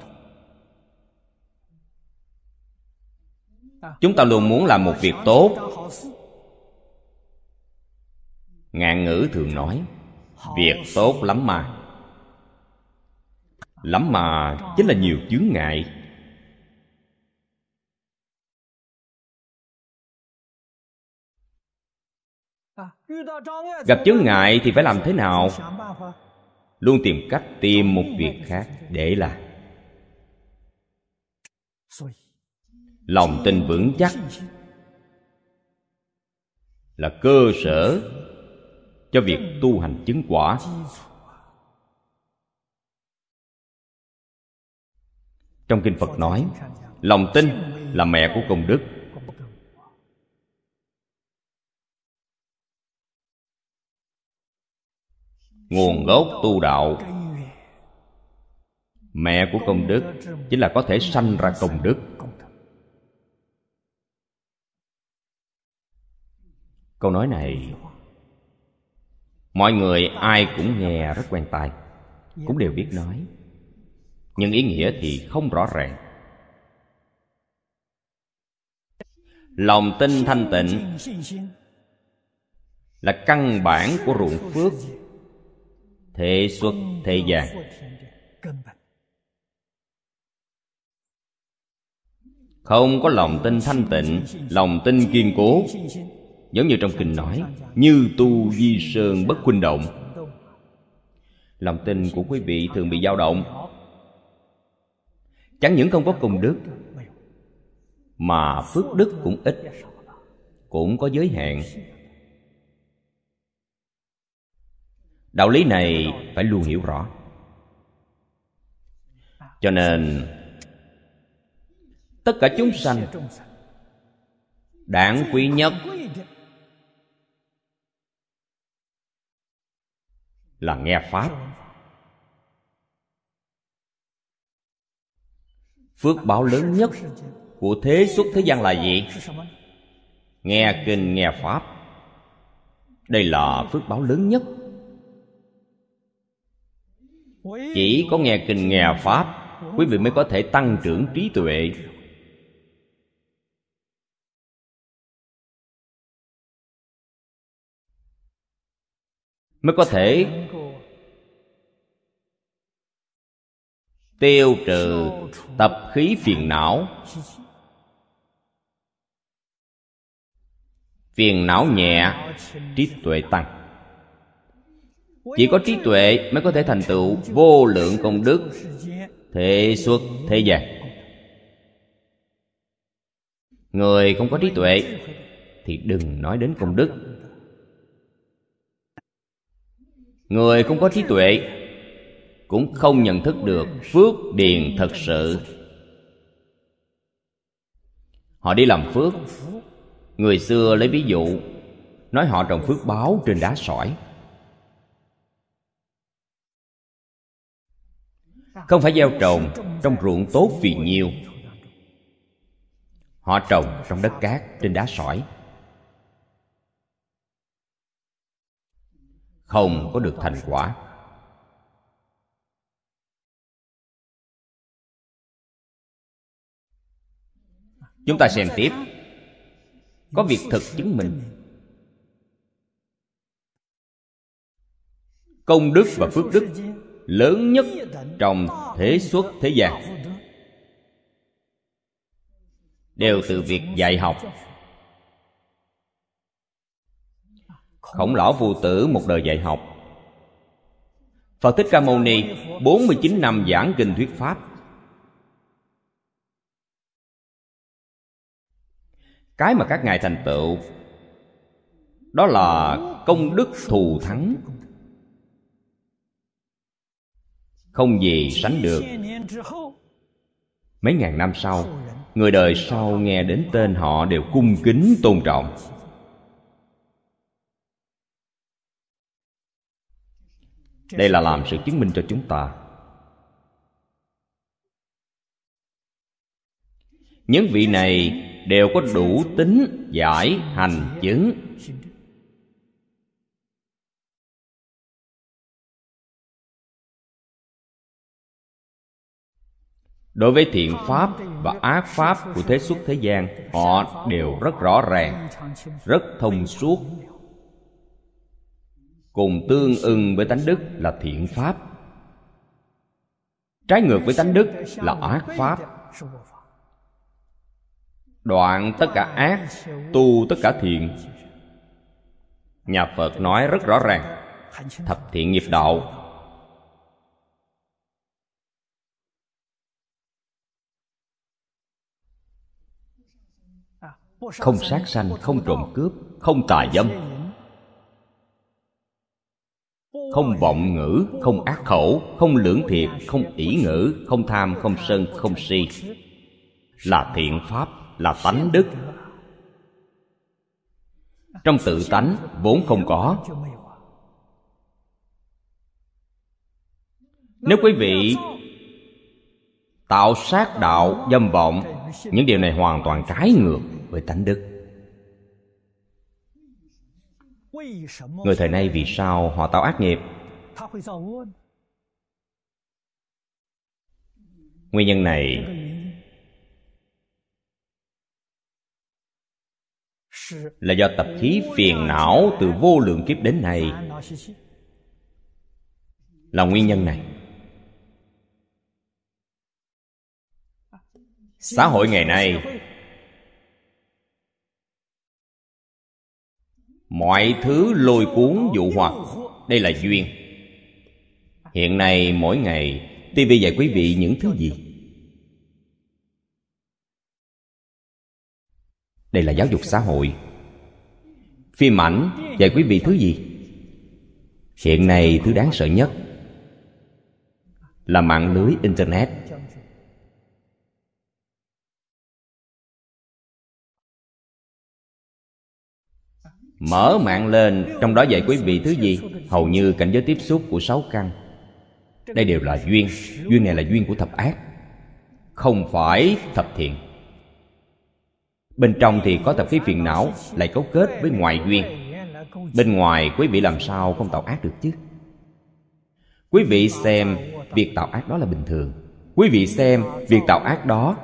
Chúng ta luôn muốn làm một việc tốt. Ngạn ngữ thường nói, việc tốt lắm mà lắm mà, chính là nhiều chướng ngại. Gặp chướng ngại thì phải làm thế nào? Luôn tìm cách tìm một việc khác để làm. Lòng tin vững chắc là cơ sở cho việc tu hành chứng quả. trong kinh phật nói, lòng tin là mẹ của công đức. Nguồn gốc tu đạo, mẹ của công đức chính là có thể sanh ra công đức. Câu nói này, mọi người ai cũng nghe rất quen tai, cũng đều biết nói nhưng ý nghĩa thì không rõ ràng. Lòng tin thanh tịnh là căn bản của ruộng phước, thể xuất thế gian không có lòng tin thanh tịnh, lòng tin kiên cố. Giống như trong kinh nói, như tu di sơn bất khuynh động. Lòng tin của quý vị thường bị dao động chẳng những không có cùng đức, mà phước đức cũng ít, cũng có giới hạn. Đạo lý này phải luôn hiểu rõ. Cho nên, tất cả chúng sanh đáng quý nhất, là nghe pháp. phước báo lớn nhất của thế xuất thế gian là gì? Nghe kinh, nghe pháp. Đây là phước báo lớn nhất. Chỉ có nghe kinh, nghe pháp, quý vị mới có thể tăng trưởng trí tuệ. Mới có thể tiêu trừ tập khí phiền não. Phiền não nhẹ, trí tuệ tăng. Chỉ có trí tuệ mới có thể thành tựu vô lượng công đức thế xuất thế gian. Người không có trí tuệ thì đừng nói đến công đức. Người không có trí tuệ cũng không nhận thức được phước điền thật sự. Họ đi làm phước. Người xưa lấy ví dụ, nói họ trồng phước báo trên đá sỏi. Không phải gieo trồng trong ruộng tốt vì nhiều. họ trồng trong đất cát trên đá sỏi. Không có được thành quả. Chúng ta xem tiếp. Có việc thực chứng minh. Công đức và phước đức lớn nhất trong thế xuất thế gian đều từ việc dạy học. Khổng lão phù tử một đời dạy học. Phật Thích Ca Mâu Ni 49 năm giảng kinh thuyết Pháp. Cái mà các ngài thành tựu, Đó là công đức thù thắng. Không gì sánh được. Mấy ngàn năm sau, Người đời sau nghe đến tên họ đều cung kính tôn trọng. Đây là làm sự chứng minh cho chúng ta. Những vị này đều có đủ tính giải hành chứng. Đối với thiện pháp và ác pháp của thế xuất thế gian, họ đều rất rõ ràng, rất thông suốt. Cùng tương ưng với tánh đức là thiện pháp. Trái ngược với tánh đức là ác pháp đoạn tất cả ác, tu tất cả thiện. Nhà phật nói rất rõ ràng, thập thiện nghiệp đạo. Không sát sanh, không trộm cướp, không tà dâm, không vọng ngữ, không ác khẩu, không lưỡng thiệt, không ỷ ngữ, không tham, không sân, không si. Là thiện pháp là tánh đức. Trong tự tánh, vốn không có. Nếu quý vị tạo sát đạo, dâm vọng, những điều này hoàn toàn trái ngược với tánh đức. Người thời nay vì sao họ tạo ác nghiệp? Nguyên nhân này là do tập khí phiền não từ vô lượng kiếp đến nay. Là nguyên nhân này. Xã hội ngày nay, mọi thứ lôi cuốn dụ hoặc. Đây là duyên. Hiện nay mỗi ngày tv dạy quý vị những thứ gì? Đây là giáo dục xã hội. Phim ảnh dạy quý vị thứ gì? Hiện nay thứ đáng sợ nhất là mạng lưới internet. Mở mạng lên, Trong đó dạy quý vị thứ gì? Hầu như cảnh giới tiếp xúc của sáu căn. Đây đều là duyên. Duyên này là duyên của thập ác. Không phải thập thiện. Bên trong thì có tập khí phiền não, Lại cấu kết với ngoại duyên. Bên ngoài, quý vị làm sao không tạo ác được chứ? Quý vị xem, Việc tạo ác đó là bình thường. Quý vị xem, việc tạo ác đó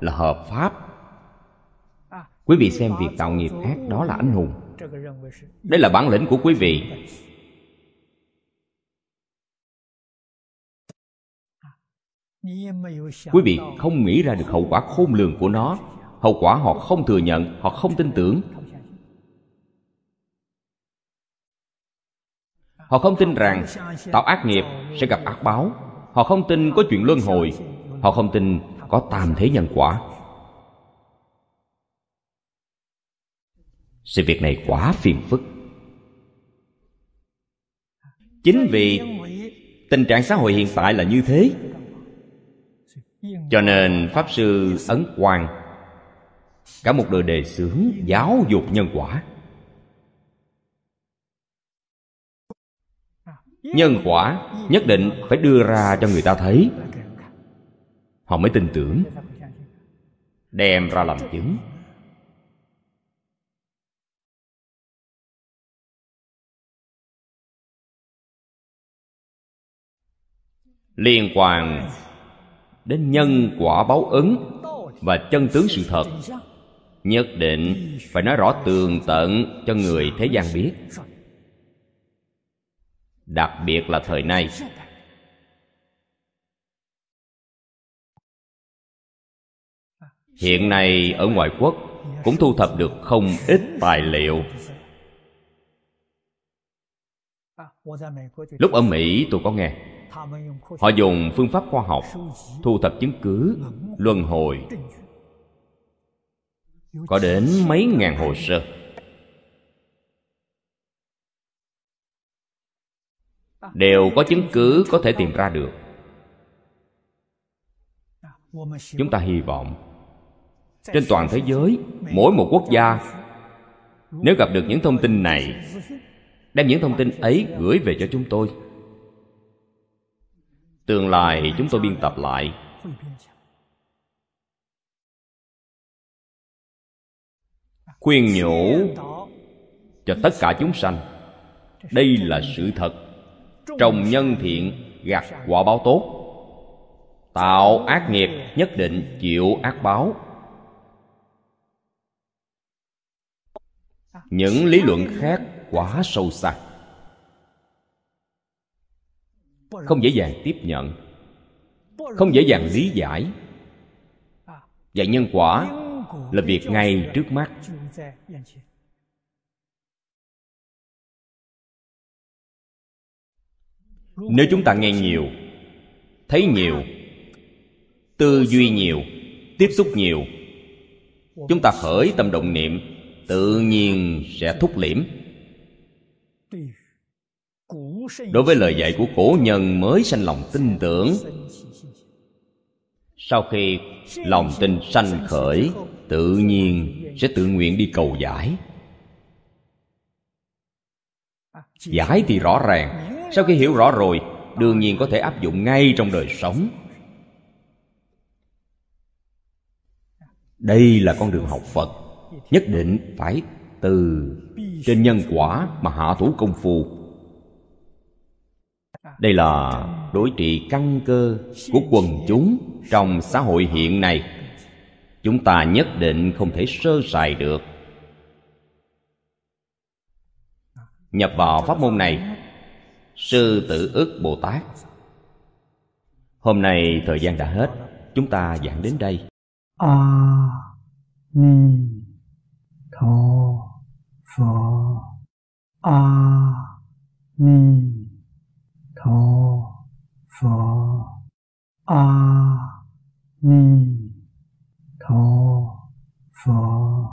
là hợp pháp. Quý vị xem việc tạo nghiệp ác đó là anh hùng. Đây là bản lĩnh của quý vị. Quý vị không nghĩ ra được hậu quả khôn lường của nó hậu quả họ không thừa nhận, họ không tin tưởng. Họ không tin rằng tạo ác nghiệp sẽ gặp ác báo. Họ không tin có chuyện luân hồi. Họ không tin có tam thế nhân quả. Sự việc này quá phiền phức. Chính vì tình trạng xã hội hiện tại là như thế, cho nên pháp sư ấn quang cả một đời đề xướng giáo dục nhân quả. Nhân quả nhất định phải đưa ra cho người ta thấy. Họ mới tin tưởng, đem ra làm chứng. Liên quan đến nhân quả báo ứng và chân tướng sự thật nhất định phải nói rõ tường tận cho người thế gian biết. Đặc biệt là thời nay. Hiện nay ở ngoại quốc cũng thu thập được không ít tài liệu. Lúc ở mỹ tôi có nghe, họ dùng phương pháp khoa học thu thập chứng cứ, luân hồi có đến mấy ngàn hồ sơ. Đều có chứng cứ có thể tìm ra được. Chúng ta hy vọng trên toàn thế giới, mỗi một quốc gia, nếu gặp được những thông tin này, đem những thông tin ấy gửi về cho chúng tôi. Tương lai chúng tôi biên tập lại. Khuyên nhủ cho tất cả chúng sanh, đây là sự thật. Trồng nhân thiện gặt quả báo tốt, tạo ác nghiệp nhất định chịu ác báo. Những lý luận khác quá sâu sắc không dễ dàng tiếp nhận, không dễ dàng lý giải. Và nhân quả là việc ngay trước mắt nếu chúng ta nghe nhiều, thấy nhiều, tư duy nhiều, tiếp xúc nhiều, chúng ta khởi tâm động niệm, tự nhiên sẽ thúc liễm. Đối với lời dạy của cổ nhân mới sanh lòng tin tưởng, sau khi lòng tin sanh khởi tự nhiên sẽ tự nguyện đi cầu giải. Giải thì rõ ràng. Sau khi hiểu rõ rồi, đương nhiên có thể áp dụng ngay trong đời sống. Đây là con đường học phật, nhất định phải từ trên nhân quả mà hạ thủ công phu. Đây là đối trị căn cơ của quần chúng trong xã hội hiện nay chúng ta nhất định không thể sơ sài được. Nhập vào pháp môn này, sư tử ức bồ tát. Hôm nay thời gian đã hết, chúng ta giảng đến đây. A ni tho pho. A ni tho pho. A ni 陀佛。